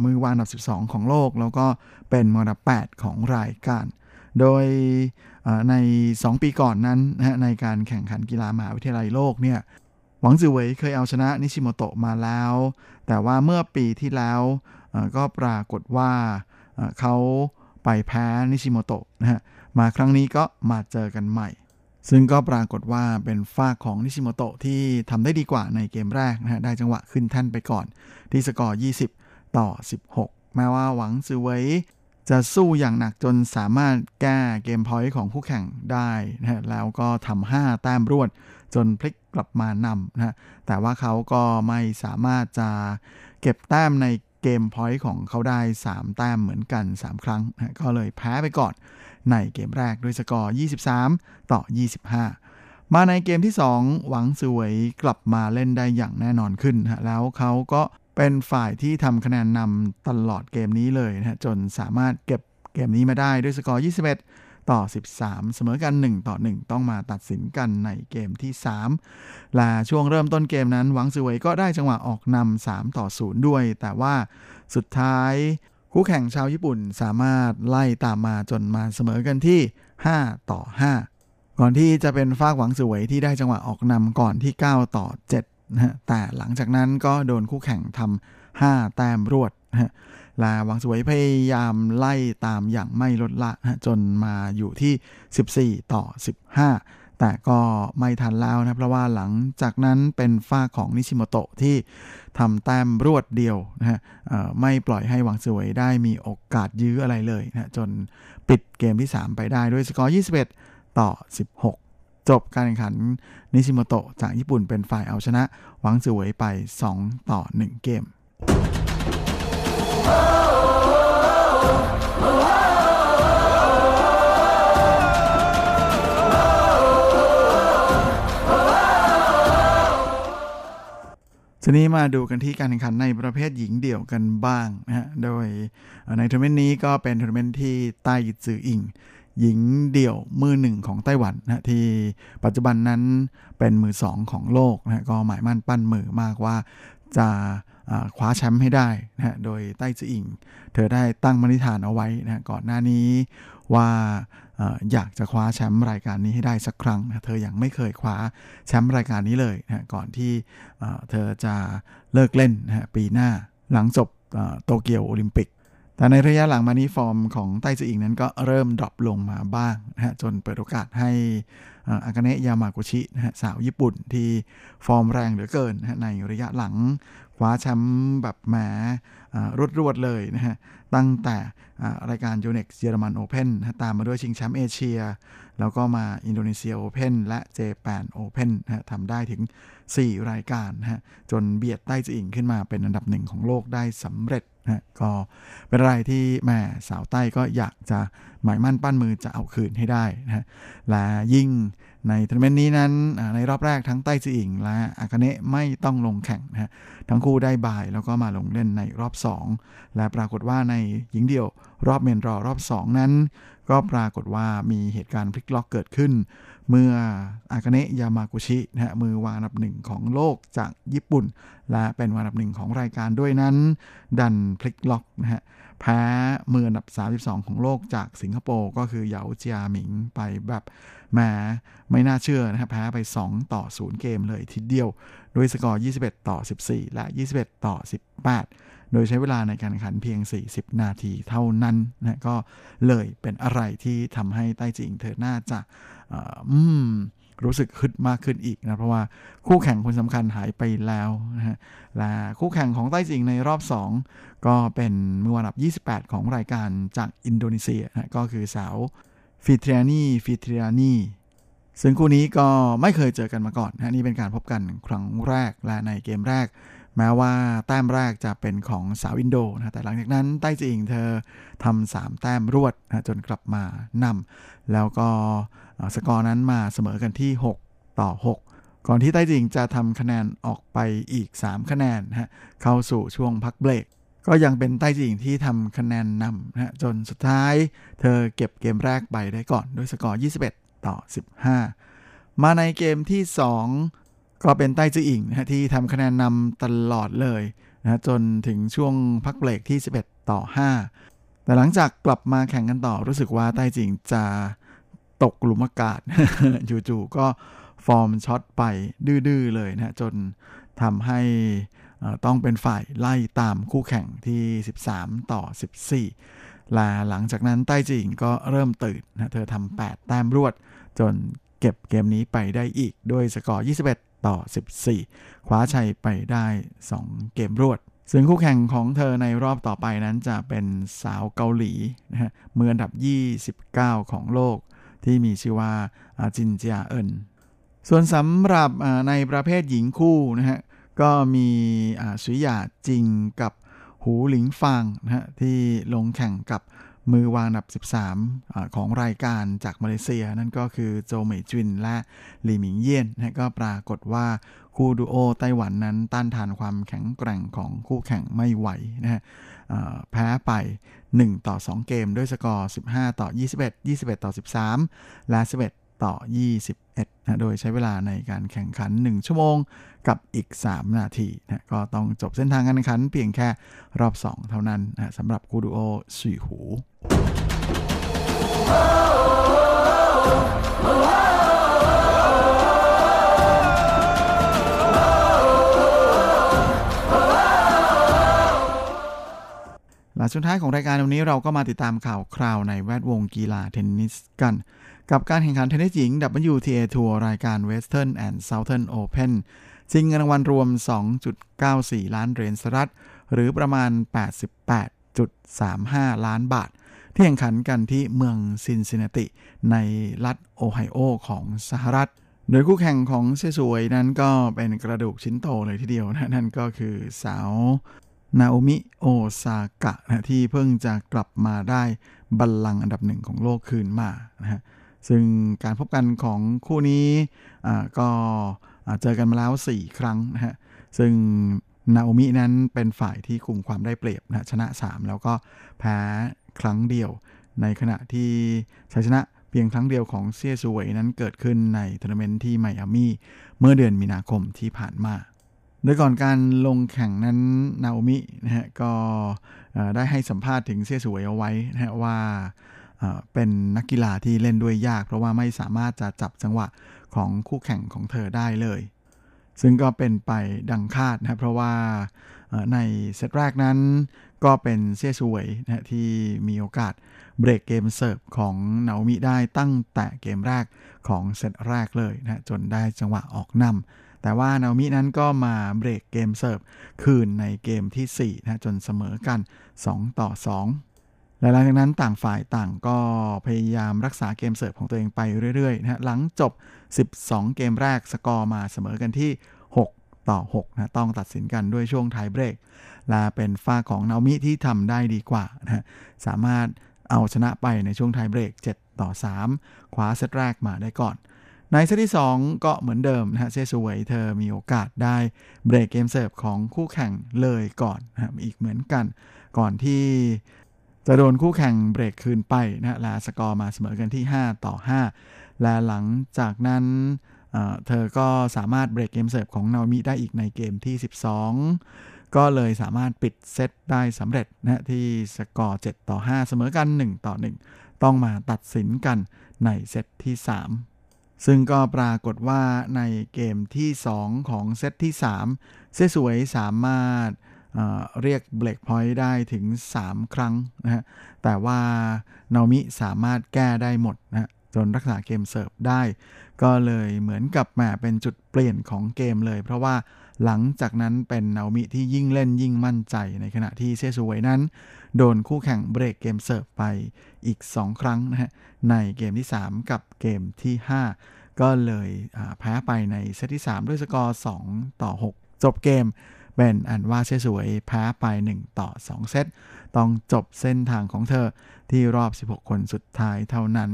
มือวางอันดับ 12 ของโลก แล้วก็เป็นมืออันดับ 8 ของรายการ โดย ใน 2 ปีก่อนนั้นนะในการแข่งขันกีฬามหาวิทยาลัยโลกเนี่ยหวังจือเหวยเคยเอาชนะนิชิโมโตะมาแล้ว แต่ว่าเมื่อปีที่แล้วก็ปรากฏว่าเขาไปแพ้นิชิโมโตะนะฮะมาครั้งนี้ก็มาเจอกันใหม่ ซึ่งก็ปรากฏว่าเป็นฝ่ายของนิชิโมโตะที่ทำได้ดีกว่าในเกมแรกนะฮะได้จังหวะขึ้นแท่นไปก่อน ที่สกอร์ 20 ต่อ 16 แม้ว่าหวังซือเวย จะสู้อย่างหนักจนสามารถแก้ game point ของคู่แข่งได้นะฮะแล้วก็ทำ5แต้มรวดจนพลิกกลับมานำนะฮะแต่ว่าเขาก็ไม่สามารถจะเก็บแต้มใน game point ของเขาได้ 3 แต้มเหมือนกัน 3 ครั้งนะก็เลยแพ้ไปก่อนในเกมแรกด้วยสกอร์ 23 ต่อ 25 มาในเกมที่ 2 หวังซือเวยกลับมาเล่นได้อย่างแน่นอนขึ้นนะแล้วเขาก็ เป็นฝ่ายที่ทำคะแนนนำตลอดเกมนี้เลยนะจนสามารถเก็บเกมนี้มาได้ด้วยสกอร์ 21 ต่อ 13 เสมอกัน 1 ต่อ 1 ต้องมาตัดสินกันในเกมที่ 3 และช่วงเริ่มต้นเกมนั้นหวังซือเวยก็ได้จังหวะออกนำ3ต่อ 0 ด้วย แต่ว่าสุดท้ายคู่แข่งชาวญี่ปุ่นสามารถไล่ตามมาจนมาเสมอกันที่ 5 ต่อ 5 ก่อนที่จะเป็นฟากหวังสวยที่ได้จังหวะออกนำก่อนที่ 9 ต่อ 7 นะแต่หลังจากนั้นก็โดนคู่แข่งทำ5แต้มรวดนะลาวังสวยพยายามไล่ตามอย่างไม่ลดละนะจนมาอยู่ที่ 14 ต่อ 15 แต่ก็ไม่ทันแล้วนะเพราะว่าหลังจากนั้นเป็นฝ้าของนิชิโมโตะที่ทำแต้มรวดเดียวนะฮะไม่ปล่อยให้หวังสวยได้มีโอกาสยื้ออะไรเลยนะจนปิดเกมที่ 3 ไปได้ด้วยสกอร์ 21 ต่อ 16 จบการแข่งขันนิชิโมโตะจากญี่ปุ่นเป็นฝ่ายเอาชนะหวังสวยไป 2 ต่อ 1 เกม ทีนี้มาดูกันที่การแข่งขันในประเภทหญิงเดี่ยวกันบ้างนะฮะ โดยในทัวร์นาเมนต์นี้ก็เป็นทัวร์นาเมนต์ที่ไต้จืออิง หญิงเดี่ยวมือหนึ่งของไต้หวันนะที่ปัจจุบันนั้นเป็นมือสองของโลกนะก็หมายมั่นปั้นมือมากว่าจะคว้าแชมป์ให้ได้นะโดยไต้จืออิง เธอได้ตั้งปณิธานเอาไว้นะก่อนหน้านี้ว่าอยากจะคว้าแชมป์รายการนี้ให้ได้สักครั้งนะเธอยังไม่เคยคว้าแชมป์รายการนี้เลยนะก่อนที่เธอจะเลิกเล่นนะปีหน้าหลังจบโตเกียวโอลิมปิก แต่ในระยะหลังมานี้ฟอร์มของไต้จื่ออิงนั้นก็เริ่ม drop ลงมาบ้างนะฮะจนเปิดโอกาสให้อากาเนะยามากุชินะฮะสาวญี่ปุ่นที่ฟอร์มแรงเหลือเกินนะในระยะหลังคว้าแชมป์แบบแหมรวดๆเลยนะฮะ ตั้งแต่รายการ Yonex เยอรมันโอเพนตามมาด้วยชิงแชมป์เอเชีย แล้วก็มาอินโดนีเซียโอเพนและเจแปนโอเพนทำได้ถึง 4 รายการฮะจนเบียดไต้จื่ออิงขึ้นมาเป็นอันดับหนึ่งของโลกได้สำเร็จนะก็เป็นอะไรที่แม่สาวไต้ก็อยากจะหมายมั่นปั้นมือจะเอาคืนให้ได้นะและยิ่ง ในทัวร์นาเมนต์นี้นั้นในรอบแรกทั้งไต้จื่ออิงและอากาเนะไม่ต้องลงแข่งนะทั้งคู่ได้ bye แล้วก็มาลงเล่นในรอบ 2 และปรากฏว่าในหญิงเดี่ยวรอบ main draw รอบ 2 นั้น ก็ปรากฏว่ามีเหตุการณ์พลิกล็อกเกิดขึ้น เมื่ออากาเนะยามากุชินะฮะมือวางอันดับหนึ่งของโลกจากญี่ปุ่น และเป็นวางอันดับหนึ่งของรายการด้วยนั้น ดันพลิกล็อกนะฮะ แพ้มืออันดับ 32 ของโลกจากสิงคโปร์ก็คือเหยาเจียหมิงไปแบบแหมไม่น่าเชื่อนะครับแพ้ไป 2 ต่อ 0 เกมเลยทีเดียวโดยสกอร์ 21 ต่อ 14 และ 21 ต่อ 18 โดยใช้เวลาในการแข่งขันเพียง 40 นาทีเท่านั้นนะก็เลยเป็นอะไรที่ทำให้ใต้จิงเธอน่าจะอืม รู้สึกฮึดมากขึ้นอีกนะเพราะว่าคู่แข่งคนสำคัญหายไปแล้วนะฮะและคู่แข่งของใต้จิงในรอบ 2 ก็เป็นมือวันดับ 28 ของรายการจากอินโดนีเซียนะก็คือสาวฟิทริอานีฟิทริอานีซึ่งคู่นี้ก็ไม่เคยเจอกันมาก่อนนะนี่เป็นการพบกันครั้งแรกและในเกมแรก แม้ว่าแต้มแรกจะเป็นของสาวอินโดนะแต่หลังจากนั้นใต้จีงเธอทำสามแต้มรวดนะจนกลับมานำแล้วก็ สกอร์นั้นมาเสมอกันที่ 6 ต่อ 6 ก่อนที่ใต้จิงจะทำคะแนนออกไปอีก 3 คะแนนนะเข้าสู่ช่วงพักเบรก ก็ยังเป็นใต้จิงที่ทำคะแนนนำนะฮะจนสุดท้าย เธอเก็บเกมแรกไปได้ก่อนด้วยสกอร์ 21 ต่อ 15 มาในเกมที่ 2 ก็เป็นใต้จืออิงนะฮะที่ทำคะแนนนำตลอดเลยนะจนถึงช่วงพักเบรกที่ 11 ต่อ 5 แต่หลังจากกลับมาแข่งกันต่อรู้สึกว่าใต้จิงจะ ตกหลุมอากาศจู่ๆก็ฟอร์มช็อตไปดื้อๆเลยนะจนทำให้ต้องเป็นฝ่ายไล่ตามคู่แข่งที่ 13 ต่อ 14และหลังจากนั้นใต้จิงก็เริ่มตื่นนะเธอทำ8แต้มรวด จนเก็บเกมนี้ไปได้อีกด้วยสกอร์ 21 ต่อ 14 คว้าชัยไปได้ 2 เกมรวด ซึ่งคู่แข่งของเธอในรอบต่อไปนั้นจะเป็นสาวเกาหลีนะฮะมืออันดับ 29 ของโลก ที่มีชื่อว่าจินเจียเอินส่วนสำหรับในประเภทหญิงคู่นะฮะก็มีสุยาจริงกับหูหลิงฟางนะฮะที่ลงแข่งกับมือวางอันดับ 13อของรายการจากมาเลเซีย นั่นก็คือโจเหมยจินและหลี่หมิงเยี่ยนนะก็ปรากฏว่า คู่ดูโอไต้หวันนั้นต้านทานความแข็งแกร่งของคู่แข่งไม่ไหวนะฮะแพ้ไป 1 ต่อ 2 เกมด้วยสกอร์ 15 ต่อ 21 21 ต่อ 13 และ 11 ต่อ 21นะโดยใช้เวลาในการแข่งขัน 1 ชั่วโมงกับอีก 3 นาทีนะก็ต้องจบเส้นทางการแข่งขันเพียงแค่รอบ 2 เท่านั้นนะสำหรับคู่ดูโอสุยหู และช่วงท้ายของรายการวันนี้เราก็มาติดตามข่าวคราวในแวดวงกีฬาเทนนิสกัน กับการแข่งขันเทนนิสหญิง WTA ทัวร์รายการ Western and Southern Open ชิงเงินรางวัลรวม 2.94 ล้านเหรียญสหรัฐ หรือประมาณ 88.35 ล้านบาท ที่แข่งขันกันที่เมืองซินซินนาติ ในรัฐโอไฮโอของสหรัฐโดยคู่แข่งของเซี่ยซูเวยนั้นก็เป็นกระดูกชิ้นโตเลยทีเดียวนะนั่นก็คือสาว นาโอมิโอซากะนะที่เพิ่งจะกลับมาได้บัลลังก์อันดับหนึ่งของโลกคืนมานะฮะซึ่งการพบกันของคู่นี้ก็เจอกันมาแล้ว 4 ครั้งนะฮะซึ่งนาโอมินั้นเป็นฝ่ายที่คุมความได้เปรียบนะชนะ 3 แล้วก็แพ้ครั้งเดียว ในขณะที่ชัยชนะเพียงครั้งเดียวของเซี่ยซูเวยนั้นเกิดขึ้นในทัวร์นาเมนต์ที่ไมอามี่เมื่อเดือนมีนาคมที่ผ่านมา โดยก่อนการลงแข่งนั้นนาโอมินะฮะก็ได้ให้สัมภาษณ์ถึงเซียซูเวยเอาไว้นะฮะว่าเป็นนักกีฬาที่เล่นด้วยยาก เพราะว่าไม่สามารถจะจับจังหวะของคู่แข่งของเธอได้เลย ซึ่งก็เป็นไปดังคาดนะเพราะว่าในเซตแรกนั้นก็เป็นเซียสวยนะที่มีโอกาสเบรกเกมเสิร์ฟของนาโอมิได้ตั้งแต่เกมแรกของเซตแรกเลยนะจนได้จังหวะออกนำ แต่ว่านาโอมินั้นก็มาเบรกเกมเสิร์ฟคืนในเกมที่4นะจนเสมอกัน 2 ต่อ 2 และหลังจากนั้นต่างฝ่ายต่างก็พยายามรักษาเกมเสิร์ฟของตัวเองไปเรื่อยๆนะหลังจบ 12 เกมแรกสกอร์มาเสมอกันที่ 6 ต่อ6นะต้องตัดสินกันด้วยช่วงไทยเบรก และเป็นฝ่ายของนาโอมิที่ทำได้ดีกว่านะสามารถเอาชนะไปในช่วงไทยเบรก 7 ต่อ 3 คว้าเซตแรกมาได้ก่อน ในเซตที่ 2 ก็เหมือนเดิมนะฮะเซี่ยซูเวยเธอมีโอกาสได้เบรกเกมเสิร์ฟของคู่แข่งเลยก่อนนะอีกเหมือนกัน ก่อนที่จะโดนคู่แข่งเบรกคืนไปนะและสกอร์มาเสมอกันที่ 5 ต่อ 5 และหลังจากนั้นเธอก็สามารถเบรกเกมเสิร์ฟของนาโอมิได้อีกในเกมที่ 12 ก็เลยสามารถปิดเซตได้สำเร็จนะที่สกอร์ 7 ต่อ 5 เสมอกัน 1 ต่อ 1 ต้องมาตัดสินกันในเซตที่ 3 ซึ่งก็ปรากฏว่าในเกมที่ 2 ของเซตที่ 3 เซสวยสามารถเเรียกเบรกพอยต์ได้ถึง 3 ครั้งนะฮะ แต่ว่านามิสามารถแก้ได้หมดนะจนรักษาเกมเสิร์ฟได้ ก็เลยเหมือนกับแหมเป็นจุดเปลี่ยนของเกมเลย เพราะว่า หลังจากนั้นเป็นนามิที่ยิ่งเล่นยิ่งมั่นใจในขณะที่เซซูเวยนั้น โดนคู่แข่งเบรกเกมเสิร์ฟไปอีก 2 ครั้งนะฮะในเกมที่ 3 กับเกมที่ 5 ก็เลยแพ้ไปในเซตที่ 3 ด้วยสกอร์ 2 ต่อ 6 จบเกม เป็นอันว่าเซสวยแพ้ไป 1 ต่อ 2 เซต ต้องจบเส้นทางของเธอที่รอบ 16 คนสุดท้ายเท่านั้น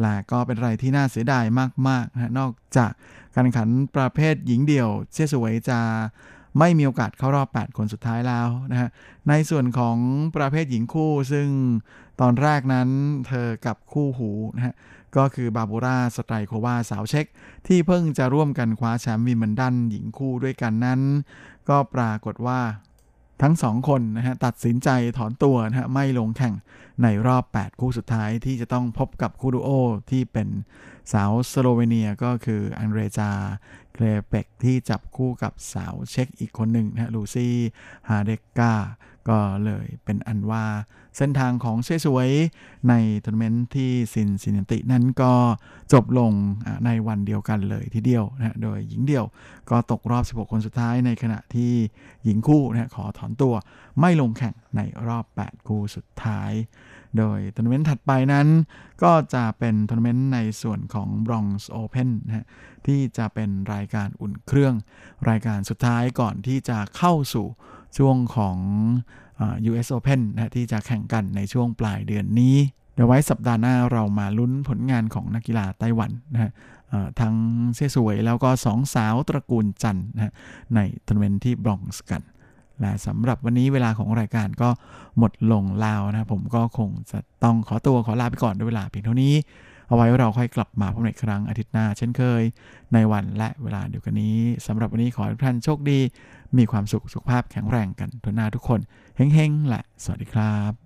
และก็เป็นอะไรที่น่าเสียดายมากๆนะนอกจากการแข่งขันประเภทหญิงเดี่ยวเชสวยจะไม่มีโอกาสเข้ารอบ 8 คนสุดท้ายแล้วนะฮะ ในส่วนของประเภทหญิงคู่ซึ่งตอนแรกนั้นเธอกับคู่หูนะฮะ ก็คือบาบูราสไตรโควาสาวเช็กที่เพิ่งจะร่วมกันคว้าแชมป์วิมเบิลดันหญิงคู่ด้วยกันนั้น ก็ปรากฏว่า ทั้งสองคนนะฮะตัดสินใจถอนตัวนะฮะไม่ลงแข่งในรอบ 8 คู่สุดท้ายที่จะต้องพบกับคู่ดูโอที่เป็นสาวสโลเวเนียก็คืออันเดรจาเคลแปชที่จับคู่กับสาวเช็กอีกคนหนึ่งนะฮะลูซี่ฮราเดกกา ก็เลยเป็นอันว่าเส้นทางของเซี่ยซูเวยในทัวร์นาเมนต์ที่ซินซินเนตินั้นก็จบลงในวันเดียวกันเลยทีเดียวนะโดยหญิงเดี่ยวก็ตกรอบ 16 คนสุดท้ายในขณะที่หญิงคู่นะขอถอนตัวไม่ลงแข่งในรอบ 8 คู่สุดท้าย โดยทัวร์นาเมนต์ถัดไปนั้นก็จะเป็นทัวร์นาเมนต์ในส่วนของ Bronx Open นะที่จะเป็นรายการอุ่นเครื่อง รายการสุดท้ายก่อนที่จะเข้าสู่ ช่วงของ US Open นะที่จะแข่งกันในช่วงปลายเดือนนี้ เดี๋ยวไว้สัปดาห์หน้าเรามาลุ้นผลงานของนักกีฬาไต้หวันนะฮะทั้งเซี่ยสวยแล้วก็สองสาวตระกูลจันนะในทัวร์นาเมนต์ที่บรองส์กันและสำหรับวันนี้เวลาของรายการก็หมดลงแล้วนะผมก็คงจะต้องขอตัวขอลาไปก่อนด้วยเวลาเพียงเท่านี้ เอาไว้เราค่อยกลับมาพบในครั้งอาทิตย์หน้าเช่นเคย ในวันและเวลาเดียวกันนี้สำหรับวันนี้ขอให้ทุกท่านโชคดี มีความสุขสุขภาพแข็งแรงกันทุกหน้าทุกคนเฮ้งๆแหละ สวัสดีครับ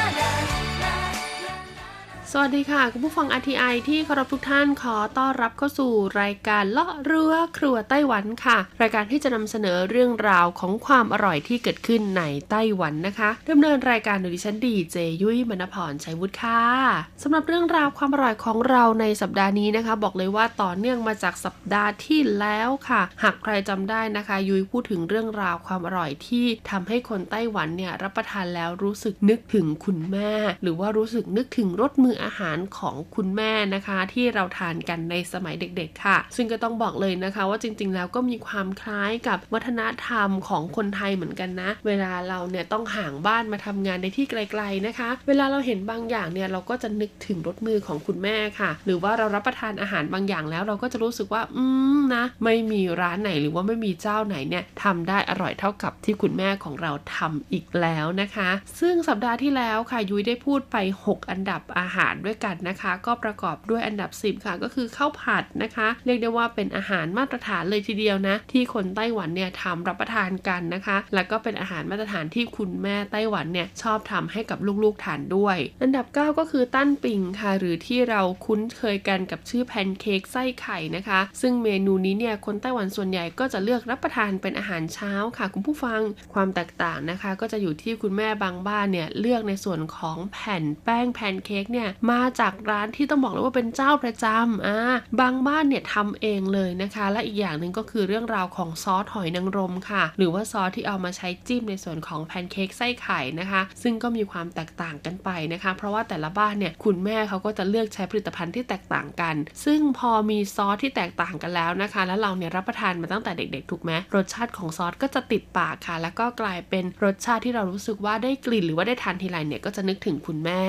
สวัสดีค่ะคุณผู้ฟัง RTI ที่เคารพทุกท่านขอต้อนรับเข้าสู่รายการเลาะเรือครัวไต้หวันค่ะ รายการที่จะนำเสนอเรื่องราวของความอร่อยที่เกิดขึ้นในไต้หวันนะคะดำเนินรายการโดยดิฉันดีเจยุ้ยมณพรชัยวุฒิค่ะสำหรับเรื่องราวความอร่อยของเราในสัปดาห์นี้นะคะ บอกเลยว่าต่อเนื่องมาจากสัปดาห์ที่แล้วค่ะ หากใครจำได้นะคะ ยุ้ยพูดถึงเรื่องราวความอร่อยที่ทำให้คนไต้หวันเนี่ยรับประทานแล้วรู้สึกนึกถึงคุณแม่ หรือว่ารู้สึกนึกถึงรสมืออาหารของคุณแม่นะคะ ที่เราทานกันในสมัยเด็กๆค่ะ ซึ่งก็ต้องบอกเลยนะคะ ว่าจริง ๆ แล้วก็มีความคล้ายกับวัฒนธรรมของคนไทยเหมือนกันนะ เวลาเราเนี่ยต้องห่างบ้านมาทำงานในที่ไกล ๆนะคะ เวลาเราเห็นบางอย่างเนี่ยเราก็จะนึกถึงรสมือของคุณแม่ค่ะ หรือว่าเรารับประทานอาหารบางอย่างแล้ว เราก็จะรู้สึกว่า อืมนะ ไม่มีร้านไหนหรือว่าไม่มีเจ้าไหนเนี่ยทำได้อร่อยเท่ากับที่คุณแม่ของเราทำอีกแล้วนะคะ ซึ่งสัปดาห์ที่แล้วค่ะยุ้ยได้พูดไป 6 อันดับอาหารด้วยกันนะคะ ก็ประกอบด้วยอันดับ 10 ค่ะ ก็คือข้าวผัดนะคะ เรียกได้ว่าเป็นอาหารมาตรฐานเลยทีเดียวนะ ที่คนไต้หวันเนี่ยทำรับประทานกันนะคะ แล้วก็เป็นอาหารมาตรฐานที่คุณแม่ไต้หวันเนี่ยชอบทำให้กับลูกๆทานด้วย อันดับ 9 ก็คือตั้นปิงค่ะ หรือที่เราคุ้นเคยกันกับชื่อแพนเค้กไส้ไข่นะคะ ซึ่งเมนูนี้เนี่ยคนไต้หวันส่วนใหญ่ก็จะเลือกรับประทานเป็นอาหารเช้าค่ะคุณผู้ฟังความแตกต่างนะคะ ก็จะอยู่ที่คุณแม่บางบ้านเนี่ยเลือกในส่วนของแผ่นแป้งแพนเค้กเนี่ยมาจากร้านที่ต้องบอกเลยว่าเป็นเจ้าประจำอ่าบางบ้านเนี่ยทำเองเลยนะคะ และอีกอย่างหนึ่งก็คือเรื่องราวของซอสหอยนางรมค่ะ หรือว่าซอสที่เอามาใช้จิ้มในส่วนของแพนเค้กไส้ไข่นะคะ ซึ่งก็มีความแตกต่างกันไปนะคะ เพราะว่าแต่ละบ้านเนี่ยคุณแม่เขาก็จะเลือกใช้ผลิตภัณฑ์ที่แตกต่างกัน ซึ่งพอมีซอสที่แตกต่างกันแล้วนะคะ แล้วเราเนี่ยรับประทานมาตั้งแต่เด็กๆ ถูกไหมรสชาติของซอสก็จะติดปากค่ะ แล้วก็กลายเป็นรสชาติที่เรารู้สึกว่าได้กลิ่นหรือว่าได้ทานทีไรเนี่ยก็จะนึกถึงคุณแม่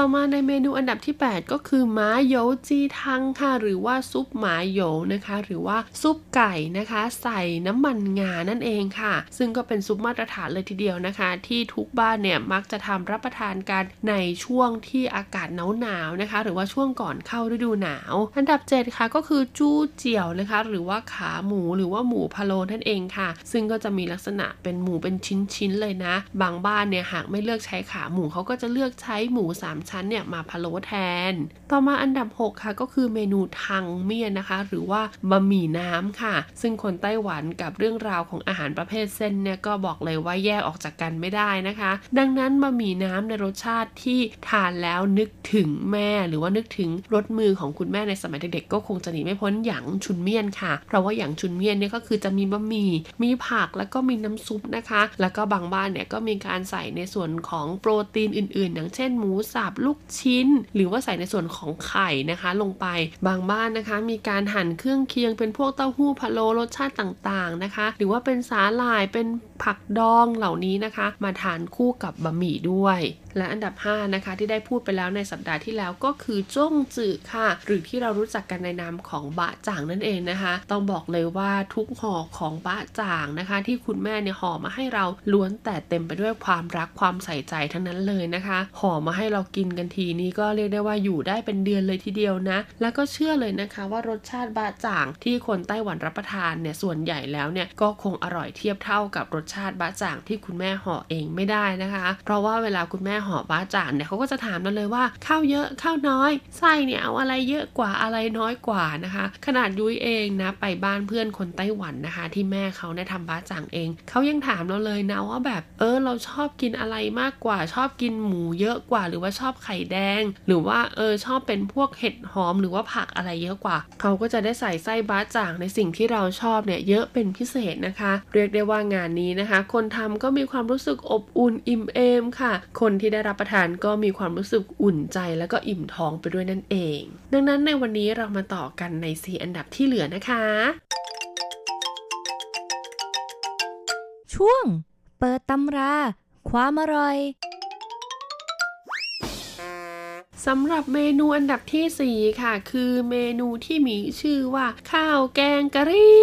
ต่อมาในเมนูอันดับที่ 8 ก็คือหมาโยจีทังค่ะ หรือว่าซุปหมาโยนะคะ หรือว่าซุปไก่นะคะ ใส่น้ำมันงานั่นเองค่ะ ซึ่งก็เป็นซุปมาตรฐานเลยทีเดียวนะคะ ที่ทุกบ้านเนี่ยมักจะทำรับประทานกันในช่วงที่อากาศหนาวๆนะคะ หรือว่าช่วงก่อนเข้าฤดูหนาว อันดับ 7 ค่ะก็คือจู้เจียวนะคะ หรือว่าขาหมูหรือว่าหมูพะโล้นั่นเองค่ะ ซึ่งก็จะมีลักษณะเป็นหมูเป็นชิ้นๆเลยนะ บางบ้านเนี่ยหากไม่เลือกใช้ขาหมูเขาก็จะเลือกใช้หมู3ชั้นเนี่ยมาพะโล้แทน ต่อมาอันดับ 6 ค่ะก็คือเมนูทังเมียนนะคะ หรือว่าบะหมี่น้ำค่ะ ซึ่งคนไต้หวันกับเรื่องราวของอาหารประเภทเส้นเนี่ยก็บอกเลยว่าแยกออกจากกันไม่ได้นะคะ ดังนั้นบะหมี่น้ำในรสชาติที่ทานแล้วนึกถึงแม่ หรือว่านึกถึงรสมือของคุณแม่ในสมัยเด็กๆก็คงจะหนีไม่พ้นหยางชุนเมียนค่ะ เพราะว่าหยางชุนเมียนเนี่ยก็คือจะมีบะหมี่มีผักแล้วก็มีน้ำซุปนะคะ แล้วก็บางบ้านเนี่ยก็มีการใส่ในส่วนของโปรตีนอื่นๆ อย่างเช่นหมูสับลูกชิ้น หรือว่าใส่ในส่วนของไข่นะคะลงไปบางบ้านนะคะ มีการหั่นเครื่องเคียงเป็นพวกเต้าหู้พะโล้รสชาติต่างๆนะคะ หรือว่าเป็นสาหร่ายเป็นผักดองเหล่านี้นะคะ มาทานคู่กับบะหมี่ด้วย และอันดับ 5 นะคะ ที่ได้พูดไปแล้วในสัปดาห์ที่แล้วก็คือจ้งจือค่ะ หรือที่เรารู้จักกันในนามของบะจ่างนั่นเองนะคะ ต้องบอกเลยว่าทุกห่อของบะจ่างนะคะ ที่คุณแม่เนี่ยห่อมาให้เราล้วนแต่เต็มไปด้วยความรักความใส่ใจทั้งนั้นเลยนะคะห่อมาให้เรากินกันทีนี้ก็เรียกได้ว่าอยู่ได้เป็นเดือนเลยทีเดียวนะ แล้วก็เชื่อเลยนะคะว่ารสชาติบะจ่างที่คนไต้หวันรับประทานเนี่ยส่วนใหญ่แล้วเนี่ยก็คงอร่อยเทียบเท่ากับรสชาติบะจ่างที่คุณแม่ห่อเองไม่ได้นะคะ เพราะว่าเวลาคุณแม่ห่หอบะจ่างเนี่ยเขาก็จะถามเราเลยว่าข้าวเยอะข้าวน้อยไส้เนี่ยเอาอะไรเยอะกว่าอะไรน้อยกว่านะคะ ขนาดยุ้ยเองนะไปบ้านเพื่อนคนไต้หวันนะคะ ที่แม่เขาเนี่ยทำบะจ่างเองเขายังถามเราเลยนะว่าแบบเออเราชอบกินอะไรมากกว่า ชอบกินหมูเยอะกว่า หรือว่าชอบไข่แดง หรือว่าเออชอบเป็นพวกเห็ดหอมหรือว่าผักอะไรเยอะกว่าเขาก็จะได้ใส่ไส้บะจ่างในสิ่งที่เราชอบเนี่ยเยอะเป็นพิเศษนะคะ เรียกได้ว่างานนี้นะคะ คนทำก็มีความรู้สึกอบอุ่นอิ่มเอมค่ะ คนที่ได้รับประทานก็มีความรู้สึกอุ่นใจแล้วก็อิ่มท้องไปด้วยนั่นเอง ดังนั้นในวันนี้เรามาต่อกันในสีอันดับที่เหลือนะคะ ช่วง เปิดตำรา ความอร่อย สำหรับเมนูอันดับที่ 4 ค่ะ คือเมนูที่มีชื่อว่า ข้าวแกงกะหรี่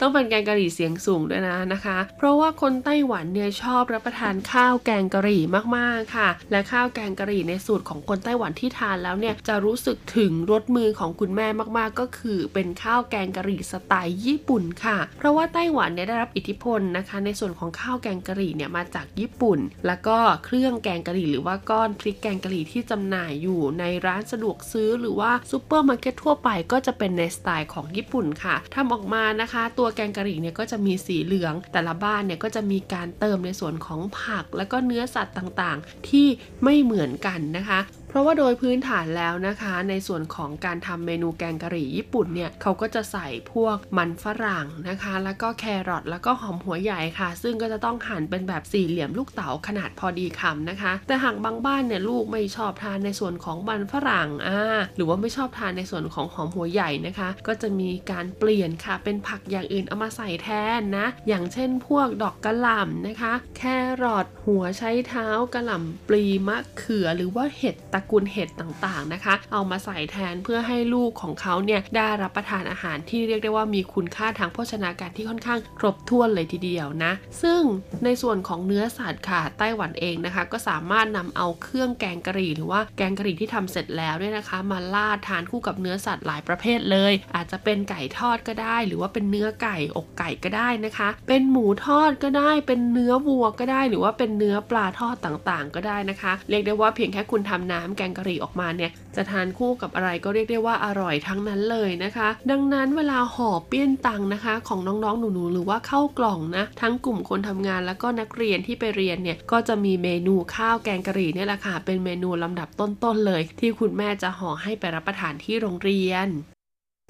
ต้องเป็นแกงกะหรี่เสียงสูงด้วยนะนะคะ เพราะว่าคนไต้หวันเนี่ยชอบรับประทานข้าวแกงกะหรี่มากๆค่ะ และข้าวแกงกะหรี่ในสูตรของคนไต้หวันที่ทานแล้วเนี่ยจะรู้สึกถึงรสมือของคุณแม่มากๆ ก็คือเป็นข้าวแกงกะหรี่สไตล์ญี่ปุ่นค่ะ เพราะว่าไต้หวันเนี่ยได้รับอิทธิพลนะคะ ในส่วนของข้าวแกงกะหรี่เนี่ยมาจากญี่ปุ่น แล้วก็เครื่องแกงกะหรี่หรือว่าก้อนพริกแกงกะหรี่ที่จำหน่ายอยู่ในร้านสะดวกซื้อหรือว่าซูเปอร์มาร์เก็ตทั่วไปก็จะเป็นในสไตล์ของญี่ปุ่นค่ะทำออกมานะคะ ตัวแกงกะหรี่เนี่ยก็จะมีสีเหลือง แต่ละบ้านเนี่ยก็จะมีการเติมในส่วนของผัก แล้วก็เนื้อสัตว์ต่างๆ ที่ไม่เหมือนกันนะคะ เพราะว่าโดยพื้นฐานแล้วนะคะ ในส่วนของการทำเมนูแกงกะหรี่ญี่ปุ่นเนี่ยเขาก็จะใส่พวกมันฝรั่งนะคะ แล้วก็แครอทแล้วก็หอมหัวใหญ่ค่ะ ซึ่งก็จะต้องหั่นเป็นแบบสี่เหลี่ยมลูกเต๋าขนาดพอดีคำนะคะ แต่หากบางบ้านเนี่ยลูกไม่ชอบทานในส่วนของมันฝรั่งอ่าหรือว่าไม่ชอบทานในส่วนของหอมหัวใหญ่นะคะ ก็จะมีการเปลี่ยนค่ะ เป็นผักอย่างอื่นเอามาใส่แทนนะ อย่างเช่นพวกดอกกระหล่ำนะคะ แครอทหัวไชเท้ากระหล่ำปลีมะเขือหรือว่าเห็ดตะกูลเห็ดต่างๆนะคะ เอามาใส่แทนเพื่อให้ลูกของเขาเนี่ยได้รับประทานอาหารที่เรียกได้ว่ามีคุณค่าทางโภชนาการที่ค่อนข้างครบถ้วนเลยทีเดียวนะ ซึ่งในส่วนของเนื้อสัตว์ค่ะไต้หวันเองนะคะ ก็สามารถนำเอาเครื่องแกงกะหรี่ หรือว่าแกงกะหรี่ที่ทำเสร็จแล้วเนี่ยนะคะ มาลาดทานคู่กับเนื้อสัตว์หลายประเภทเลย อาจจะเป็นไก่ทอดก็ได้ หรือว่าเป็นเนื้อไก่อกไก่ก็ได้นะคะ เป็นหมูทอดก็ได้ เป็นเนื้อวัวก็ได้ หรือว่าเป็นเนื้อปลาทอดต่างๆ ก็ได้นะคะ เรียกได้ว่าเพียงแค่คุณทำน้ำแกงกะหรี่ออกมาเนี่ยจะทานคู่กับอะไรก็เรียกได้ว่าอร่อยทั้งนั้นเลยนะคะ ดังนั้นเวลาห่อเปี้ยนตังนะคะ ของน้องๆหนูๆหรือว่าเข้ากล่องนะ ทั้งกลุ่มคนทำงานแล้วก็นักเรียนที่ไปเรียนเนี่ยก็จะมีเมนูข้าวแกงกะหรี่เนี่ยแหละค่ะเป็นเมนูลำดับต้นๆเลย ที่คุณแม่จะห่อให้ไปรับประทานที่โรงเรียน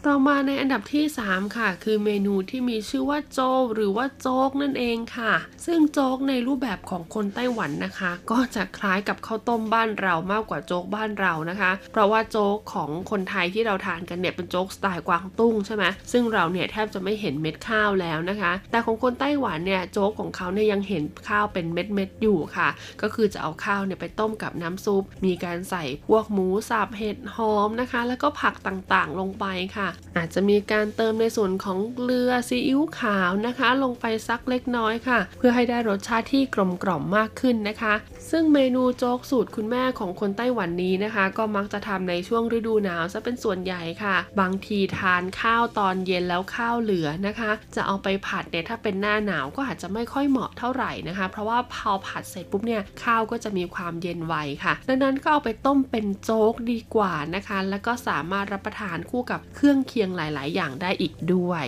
ต่อมาในอันดับที่ 3 ค่ะ คือเมนูที่มีชื่อว่าโจหรือว่าโจ๊กนั่นเองค่ะ ซึ่งโจ๊กในรูปแบบของคนไต้หวันนะคะ ก็จะคล้ายกับข้าวต้มบ้านเรามากกว่าโจ๊กบ้านเรานะคะ เพราะว่าโจ๊กของคนไทยที่เราทานกันเนี่ยเป็นโจ๊กสไตล์กวางตุ้งใช่ไหมซึ่งเราเนี่ยแทบจะไม่เห็นเม็ดข้าวแล้วนะคะ แต่ของคนไต้หวันเนี่ยโจ๊กของเขาเนี่ยยังเห็นข้าวเป็นเม็ดเม็ดๆอยู่ค่ะ ก็คือจะเอาข้าวเนี่ยไปต้มกับน้ำซุป มีการใส่พวกหมูสับเห็ดหอมนะคะ แล้วก็ผักต่างๆ ลงไปค่ะอาจจะมีการเติมในส่วนของเกลือซีอิ๊วขาวนะคะ ลงไปสักเล็กน้อยค่ะ เพื่อให้ได้รสชาติที่กลมกล่อมมากขึ้นนะคะ ซึ่งเมนูโจ๊กสูตรคุณแม่ของคนไต้หวันนี้นะคะ ก็มักจะทำในช่วงฤดูหนาวซะเป็นส่วนใหญ่ค่ะ บางทีทานข้าวตอนเย็นแล้วข้าวเหลือนะคะ จะเอาไปผัดเนี่ยถ้าเป็นหน้าหนาวก็อาจจะไม่ค่อยเหมาะเท่าไหร่นะคะ เพราะว่าพอผัดเสร็จปุ๊บเนี่ยข้าวก็จะมีความเย็นไวค่ะ ดังนั้นก็เอาไปต้มเป็นโจ๊กดีกว่านะคะ แล้วก็สามารถรับประทานคู่กับเครื่องเคียงหลาย ๆ อย่างได้อีกด้วย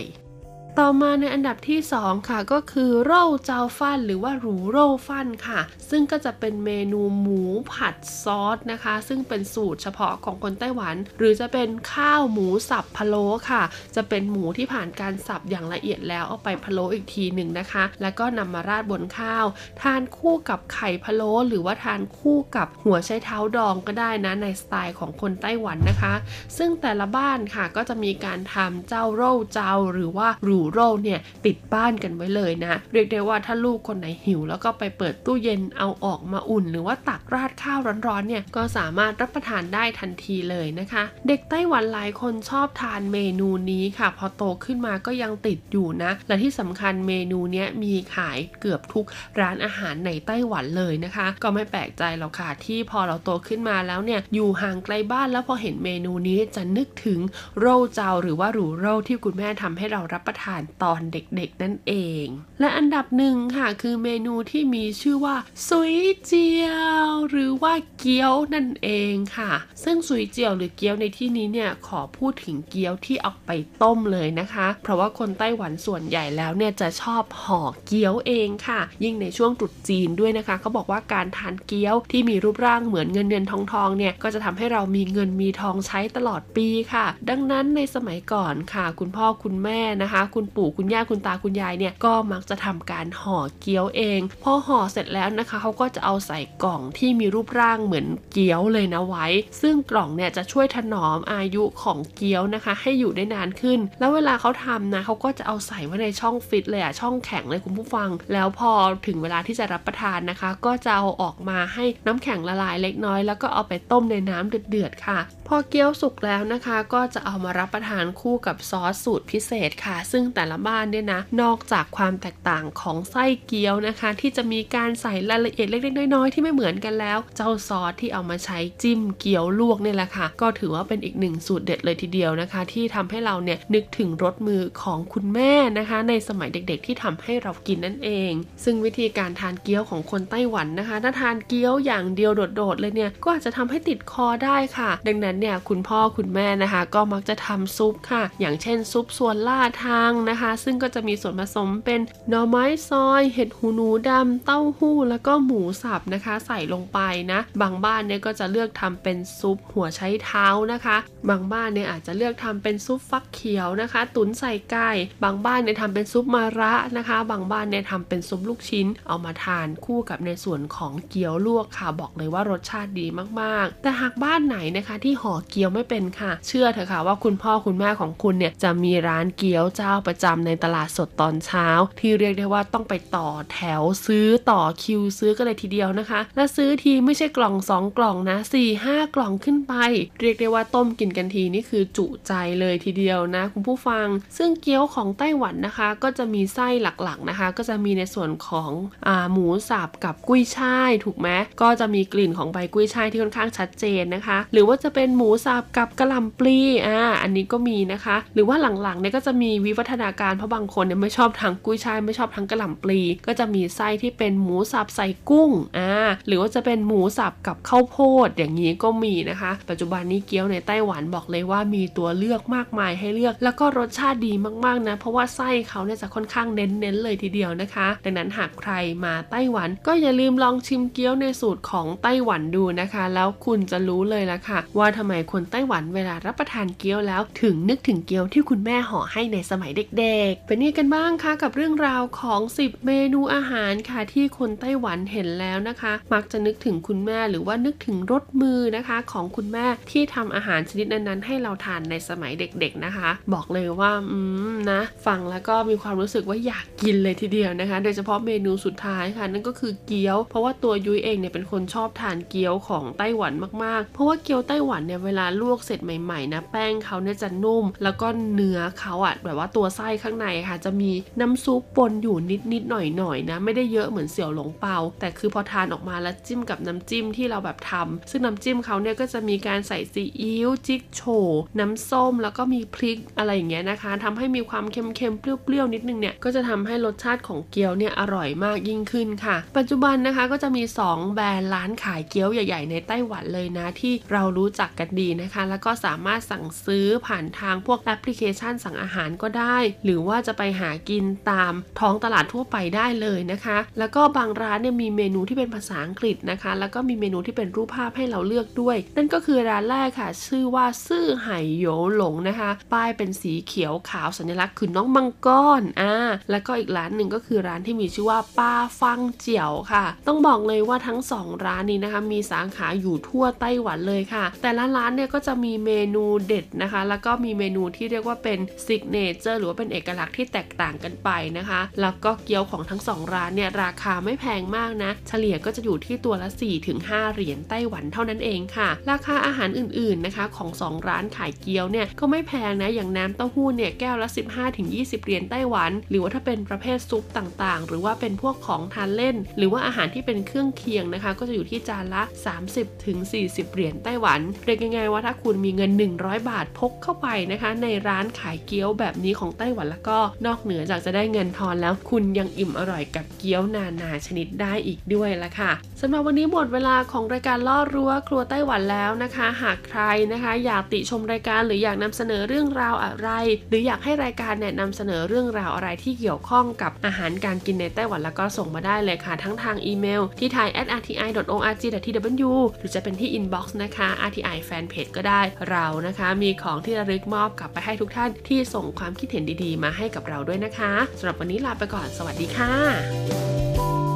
ต่อมาในอันดับที่ 2 ค่ะ ก็คือโร่เจ้าฟันหรือว่าหรูโร่ฟันค่ะ ซึ่งก็จะเป็นเมนูหมูผัดซอสนะคะ ซึ่งเป็นสูตรเฉพาะของคนไต้หวัน หรือจะเป็นข้าวหมูสับพะโล้ค่ะ จะเป็นหมูที่ผ่านการสับอย่างละเอียดแล้วเอาไปพะโล้อีกทีหนึ่งนะคะ แล้วก็นำมาราดบนข้าว ทานคู่กับไข่พะโล้หรือว่าทานคู่กับหัวไชเท้าดองก็ได้นะในสไตล์ของคนไต้หวันนะคะ ซึ่งแต่ละบ้านค่ะก็จะมีการทำเจ้าโร่เจ้าหรือว่าหรูโร่เนี่ยติดบ้านกันไว้เลยนะ เรียกได้ว่าถ้าลูกคนไหนหิว แล้วก็ไปเปิดตู้เย็นเอาออกมาอุ่น หรือว่าตักราดข้าวร้อนๆเนี่ยก็สามารถรับประทานได้ทันทีเลยนะคะ เด็กไต้หวันหลายคนชอบทานเมนูนี้ค่ะ พอโตขึ้นมาก็ยังติดอยู่นะ และที่สำคัญเมนูนี้มีขายเกือบทุกร้านอาหารในไต้หวันเลยนะคะ ก็ไม่แปลกใจหรอกค่ะที่พอเราโตขึ้นมาแล้วเนี่ยอยู่ห่างไกลบ้านแล้วพอเห็นเมนูนี้จะนึกถึงโร่เจาหรือว่าหรูโร่ที่คุณแม่ทำให้เรารับประทานตอนเด็กๆนั่นเอง และอันดับหนึ่งค่ะคือเมนูที่มีชื่อว่าซุยเจียว หรือว่าเกี๊ยวนั่นเองค่ะ ซึ่งซุยเจียวหรือเกี๊ยวในที่นี้เนี่ยขอพูดถึงเกี๊ยวที่เอาไปต้มเลยนะคะ เพราะว่าคนไต้หวันส่วนใหญ่แล้วเนี่ยจะชอบห่อเกี๊ยวเองค่ะ ยิ่งในช่วงตรุษจีนด้วยนะคะเขาบอกว่าการทานเกี๊ยวที่มีรูปร่างเหมือนเงินเงินทองทองเนี่ยก็จะทำให้เรามีเงินมีทองใช้ตลอดปีค่ะ ดังนั้นในสมัยก่อนค่ะ คุณพ่อคุณแม่นะคะคุณคุณปู่คุณย่าคุณตาคุณยายเนี่ยก็มักจะทำการห่อเกี๊ยวเองพอห่อเสร็จแล้วนะคะเขาก็จะเอาใส่กล่องที่มีรูปร่างเหมือนเกี๊ยวเลยนะไว้ ซึ่งกล่องเนี่ยจะช่วยถนอมอายุของเกี๊ยวนะคะ ให้อยู่ได้นานขึ้น แล้วเวลาเขาทำนะเขาก็จะเอาใส่ไว้ในช่องฟิตเลยอะช่องแข็งเลยคุณผู้ฟัง แล้วพอถึงเวลาที่จะรับประทานนะคะ ก็จะเอาออกมาให้น้ำแข็งละลายเล็กน้อย แล้วก็เอาไปต้มในน้ำเดือดๆค่ะ พอเกี๊ยวสุกแล้วนะคะ ก็จะเอามารับประทานคู่กับซอสสูตรพิเศษค่ะ ซึ่งแต่ละบ้านเนี่ยนะ นอกจากความแตกต่างของไส้เกี๊ยวนะคะ ที่จะมีการใส่รายละเอียดเล็กๆน้อยๆที่ไม่เหมือนกันแล้ว เจ้าซอสที่เอามาใช้จิ้มเกี๊ยวลวกเนี่ยแหละค่ะ ก็ถือว่าเป็นอีกหนึ่งสูตรเด็ดเลยทีเดียวนะคะ ที่ทำให้เราเนี่ยนึกถึงรสมือของคุณแม่นะคะ ในสมัยเด็กๆ ที่ทำให้เรากินนั่นเอง ซึ่งวิธีการทานเกี๊ยวของคนไต้หวันนะคะ ถ้าทานเกี๊ยวอย่างเดียวโดดๆเลยเนี่ยก็อาจจะทำให้ติดคอได้ค่ะ ดังนั้นเนี่ยคุณพ่อคุณแม่นะคะ ก็มักจะทำซุปค่ะ อย่างเช่นซุปส่วนล่าทางนะคะ ซึ่งก็จะมีส่วนผสมเป็นหน่อไม้ซอย เห็ดหูหนูดำเต้าหู้ แล้วก็หมูสับนะคะ ใส่ลงไปนะ บางบ้านเนี่ยก็จะเลือกทำเป็นซุปหัวไชเท้านะคะ บางบ้านเนี่ยอาจจะเลือกทำเป็นซุปฟักเขียวนะคะ ตุ๋นใส่ไก่บางบ้านเนี่ยทำเป็นซุปมะระนะคะ บางบ้านเนี่ยทำเป็นซุปลูกชิ้น เอามาทานคู่กับในส่วนของเกี๊ยวลวกค่ะบอกเลยว่ารสชาติดีมากๆ แต่หากบ้านไหนนะคะที่ห่อเกี๊ยวไม่เป็นค่ะ เชื่อเถอะค่ะว่าคุณพ่อคุณแม่ของคุณเนี่ยจะมีร้านเกี๊ยวเจ้าประจำในตลาดสดตอนเช้า ที่เรียกได้ว่าต้องไปต่อแถวซื้อต่อคิวซื้อกันเลยทีเดียวนะคะ และซื้อทีไม่ใช่กล่อง 2 กล่องนะ 4 5 กล่องขึ้นไป เรียกได้ว่าต้มกินกันทีนี่คือจุใจเลยทีเดียวนะคุณผู้ฟัง ซึ่งเกี๊ยวของไต้หวันนะคะ ก็จะมีไส้หลักๆนะคะ ก็จะมีในส่วนของอหมูสับกับกุ้ยช่ายถูกไหมก็จะมีกลิ่นของใบกุ้ยช่ายที่ค่อนข้างชัดเจนนะคะ หรือว่าจะเป็นหมูสับกับกระหล่ำปลีอ่าอันนี้ก็มีนะคะ หรือว่าหลังๆเนี่ยก็จะมีวิวัฒนาการเพราะบางคนเนี่ยไม่ชอบทางกุ้ยช่ายไม่ชอบทางกระหล่ำปลี ก็จะมีไส้ที่เป็นหมูสับใส่กุ้งอ่าหรือว่าจะเป็นหมูสับกับข้าวโพดอย่างนี้ก็มีนะคะ ปัจจุบันนี้เกี๊ยวในไต้หวันบอกเลยว่ามีตัวเลือกมากมายให้เลือก แล้วก็รสชาติดีมากๆนะเพราะว่าไส้เขาเนี่ยจะค่อนข้างเน้นๆเลยทีเดียวนะคะ ดังนั้นหากใครมาไต้หวัน ก็อย่าลืมลองชิมเกี๊ยวในสูตรของไต้หวันดูนะคะ แล้วคุณจะรู้เลยละค่ะ ว่าทำไมคนไต้หวันเวลารับประทานเกี๊ยวแล้ว ถึงนึกถึงเกี๊ยวที่คุณแม่ห่อให้ในสมัยเด็กๆ เป็นนี่กันบ้างคะกับเรื่องราวของ 10 เมนูอาหารค่ะที่คนไต้หวันเห็นแล้วนะคะ มักจะนึกถึงคุณแม่หรือว่านึกถึงรสมือนะคะของคุณแม่ที่ทำอาหารชนิดนั้นๆ ให้เราทานในสมัยเด็กๆนะคะ บอกเลยว่าอืมนะฟังแล้วก็มีความรู้สึกว่าอยากกินเลยทีเดียวนะคะ โดยเฉพาะเมนูสุดท้ายค่ะ นั่นก็คือเกี๊ยว เพราะว่าตัวยุ้ยเองเนี่ยเป็นคนชอบทานเกี๊ยวของไต้หวันมากๆ เพราะว่าเกี๊ยวไต้หวันเนี่ยเวลาลวกเสร็จใหม่ๆนะแป้งเขาเนี่ยจะนุ่ม แล้วก็เนื้อเขาอะแบบว่าตัวไส้ข้างในค่ะ จะมีน้ำซุปปนอยู่นิดๆหน่อยๆนะ ไม่ได้เยอะเหมือนเสี่ยวหลงเปา แต่คือพอทานออกมาแล้วจิ้มกับน้ำจิ้มที่เราแบบทำซึ่งน้ำจิ้มเขาเนี่ยก็จะมีการใส่ซีอิ๊วจิกโฉน้ำส้มแล้วก็มีพริกอะไรอย่างเงี้ยนะคะทำให้มีความเค็มๆเปรี้ยวๆนิดนึงเนี่ยก็จะทำให้รสชาติของเกี๊ยวเนี่ยอร่อยมากยิ่งขึ้นค่ะ ปัจจุบันนะคะก็จะมี 2 แบรนด์ร้านขายเกี๊ยวใหญ่ๆ ในไต้หวันเลยนะที่เรารู้จักกันดีนะคะ แล้วก็สามารถสั่งซื้อผ่านทางพวกแอปพลิเคชันสั่งอาหารก็ได้หรือว่าจะไปหากินตามท้องตลาดทั่วไปได้เลยนะคะ แล้วก็บางร้านเนี่ยมีเมนูที่เป็นภาษาอังกฤษนะคะ แล้วก็มีเมนูที่เป็นรูปภาพให้เราเลือกด้วย นั่นก็คือร้านแรกค่ะ ชื่อว่าซื่อไห่โยหลงนะคะ ป้ายเป็นสีเขียวขาวสัญลักษณ์คือน้องมังกรอ่าแล้วก็อีกร้านหนึ่งก็คือร้านที่มีชื่อว่าป้าฟังเจียวค่ะ ต้องบอกเลยว่าทั้งสองร้านนี้นะคะ มีสาขาอยู่ทั่วไต้หวันเลยค่ะ แต่ละร้านเนี่ยก็จะมีเมนูเด็ดนะคะ แล้วก็มีเมนูที่เรียกว่าเป็นsignature หรือว่าเป็นเอกลักษณ์ที่แตกต่างกันไปนะคะ แล้วก็เกี๊ยวของทั้งสองร้านเนี่ยราคาไม่แพงมากนะ เฉลี่ยก็จะอยู่ที่ตัวละ 4-5 เหรียญไต้หวันเท่านั้นเองค่ะ ราคาอาหารอื่นๆนะคะของ 2 ร้านขายเกี๊ยวเนี่ยก็ไม่แพงนะ อย่างน้ำเต้าหู้เนี่ยแก้วละ 15-20 เหรียญไต้หวัน หรือว่าถ้าเป็นประเภทซุปต่างๆ หรือว่าเป็นพวกของทานเล่น หรือว่าอาหารที่เป็นเครื่องเคียงนะคะ ก็จะอยู่ที่จานละ 30-40 เหรียญไต้หวันเรียกง่ายๆว่าถ้าคุณมีเงิน 100 บาทพกเข้าไปนะคะ ในร้านขายเกี๊ยวแบบนี้ของไต้หวันแล้วก็นอกเหนือจากจะได้เงินทอนแล้วคุณยังอิ่มอร่อยกับเกี๊ยวนานาชนิดได้อีกด้วยละค่ะสำหรับวันนี้หมดเวลาของรายการล่อรั้วครัวไต้หวันแล้วนะคะ หากใครนะคะ อยากติชมรายการหรืออยากนำเสนอเรื่องราวอะไร หรืออยากให้รายการเนี่ยนำเสนอเรื่องราวอะไรที่เกี่ยวข้องกับอาหารการกินในไต้หวันแล้วก็ส่งมาได้เลยค่ะ ทั้งทางอีเมลที่ thai@rti.org.tw หรือจะเป็นที่ inbox นะคะ rti ฟนเพจก็ได้เรานะคะ มีของที่ระลึกมอบกลับไปให้ทุกท่านที่ส่งความคิดเห็นดีๆ มาให้กับเราด้วยนะคะสำหรับวันนี้ลาไปก่อนสวัสดีค่ะ